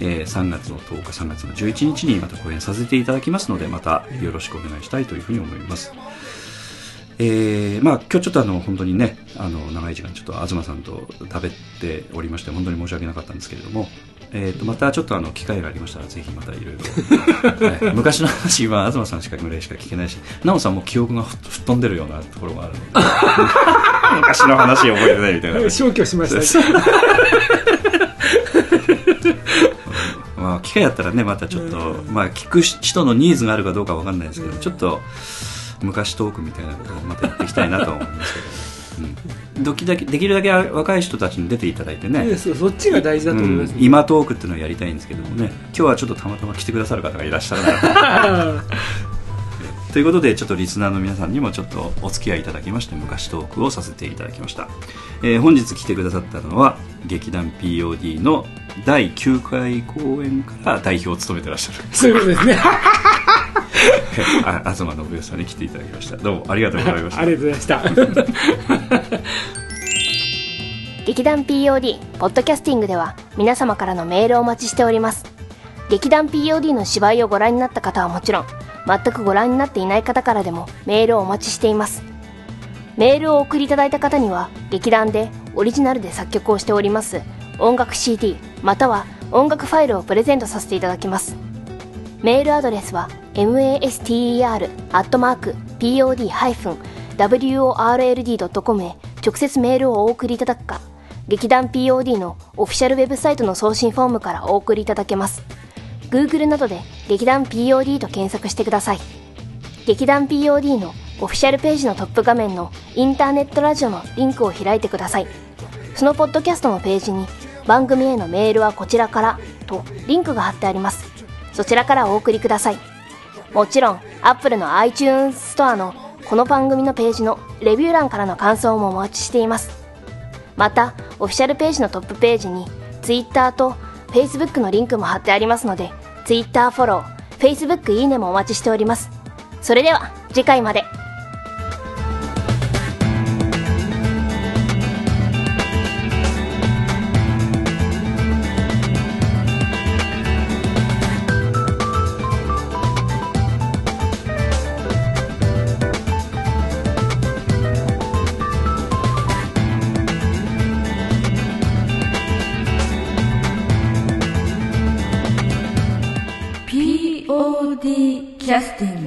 えー3月の10日3月の11日にまた公演させていただきますのでまたよろしくお願いしたいというふうに思います。えーまあ、今日ちょっとあの本当にねあの長い時間ちょっと東さんと食べておりまして本当に申し訳なかったんですけれども、えー、とまたちょっとあの機会がありましたらぜひまたいろいろはい昔の話は東さんしかぐらいしか聞けないし奈緒さんも記憶がふ吹っ飛んでるようなところがあるので。(laughs) (laughs) 昔の話を覚えてないみたいな。消去しました (laughs) 機会あったらねまたちょっと、まあ、聞く人のニーズがあるかどうかわかんないですけど、ちょっと昔トークみたいなことをまたやっていきたいなとは思いますけど、うん、できるだけ若い人たちに出ていただいてね。(laughs) ねそっちが大事だと思います、うん。今トークっていうのをやりたいんですけどもね。今日はちょっとたまたま来てくださる方がいらっしゃらなかった。(laughs) ということでちょっとリスナーの皆さんにもちょっとお付き合いいただきまして昔トークをさせていただきました、えー本日来てくださったのは劇団 POD の第9回公演から代表を務めてらっしゃる。そういうことですね。(laughs) あ東信義さんに来ていただきました。どうもありがとうございました。ありがとうございました。(laughs) 劇団 POD ポッドキャスティングでは皆様からのメールをお待ちしております。劇団 POD の芝居をご覧になった方はもちろん全くご覧になっていない方からでもメールをお待ちしています。メールをお送りいただいた方には劇団でオリジナルで作曲をしております音楽 CD または音楽ファイルをプレゼントさせていただきます。メールアドレスは master.pod-world.com へ直接メールをお送りいただくか劇団 POD のオフィシャルウェブサイトの送信フォームからお送りいただけます。Google などで劇団 POD と検索してください。劇団 POD のオフィシャルページのトップ画面のインターネットラジオのリンクを開いてください。そのポッドキャストのページに番組へのメールはこちらからとリンクが貼ってあります。そちらからお送りください。もちろん Apple の iTunes ストアのこの番組のページのレビュー欄からの感想もお待ちしています。またオフィシャルページのトップページに Twitter と Facebook のリンクも貼ってありますので Twitter フォロー Facebook いいねもお待ちしております。それでは次回まで。Justin.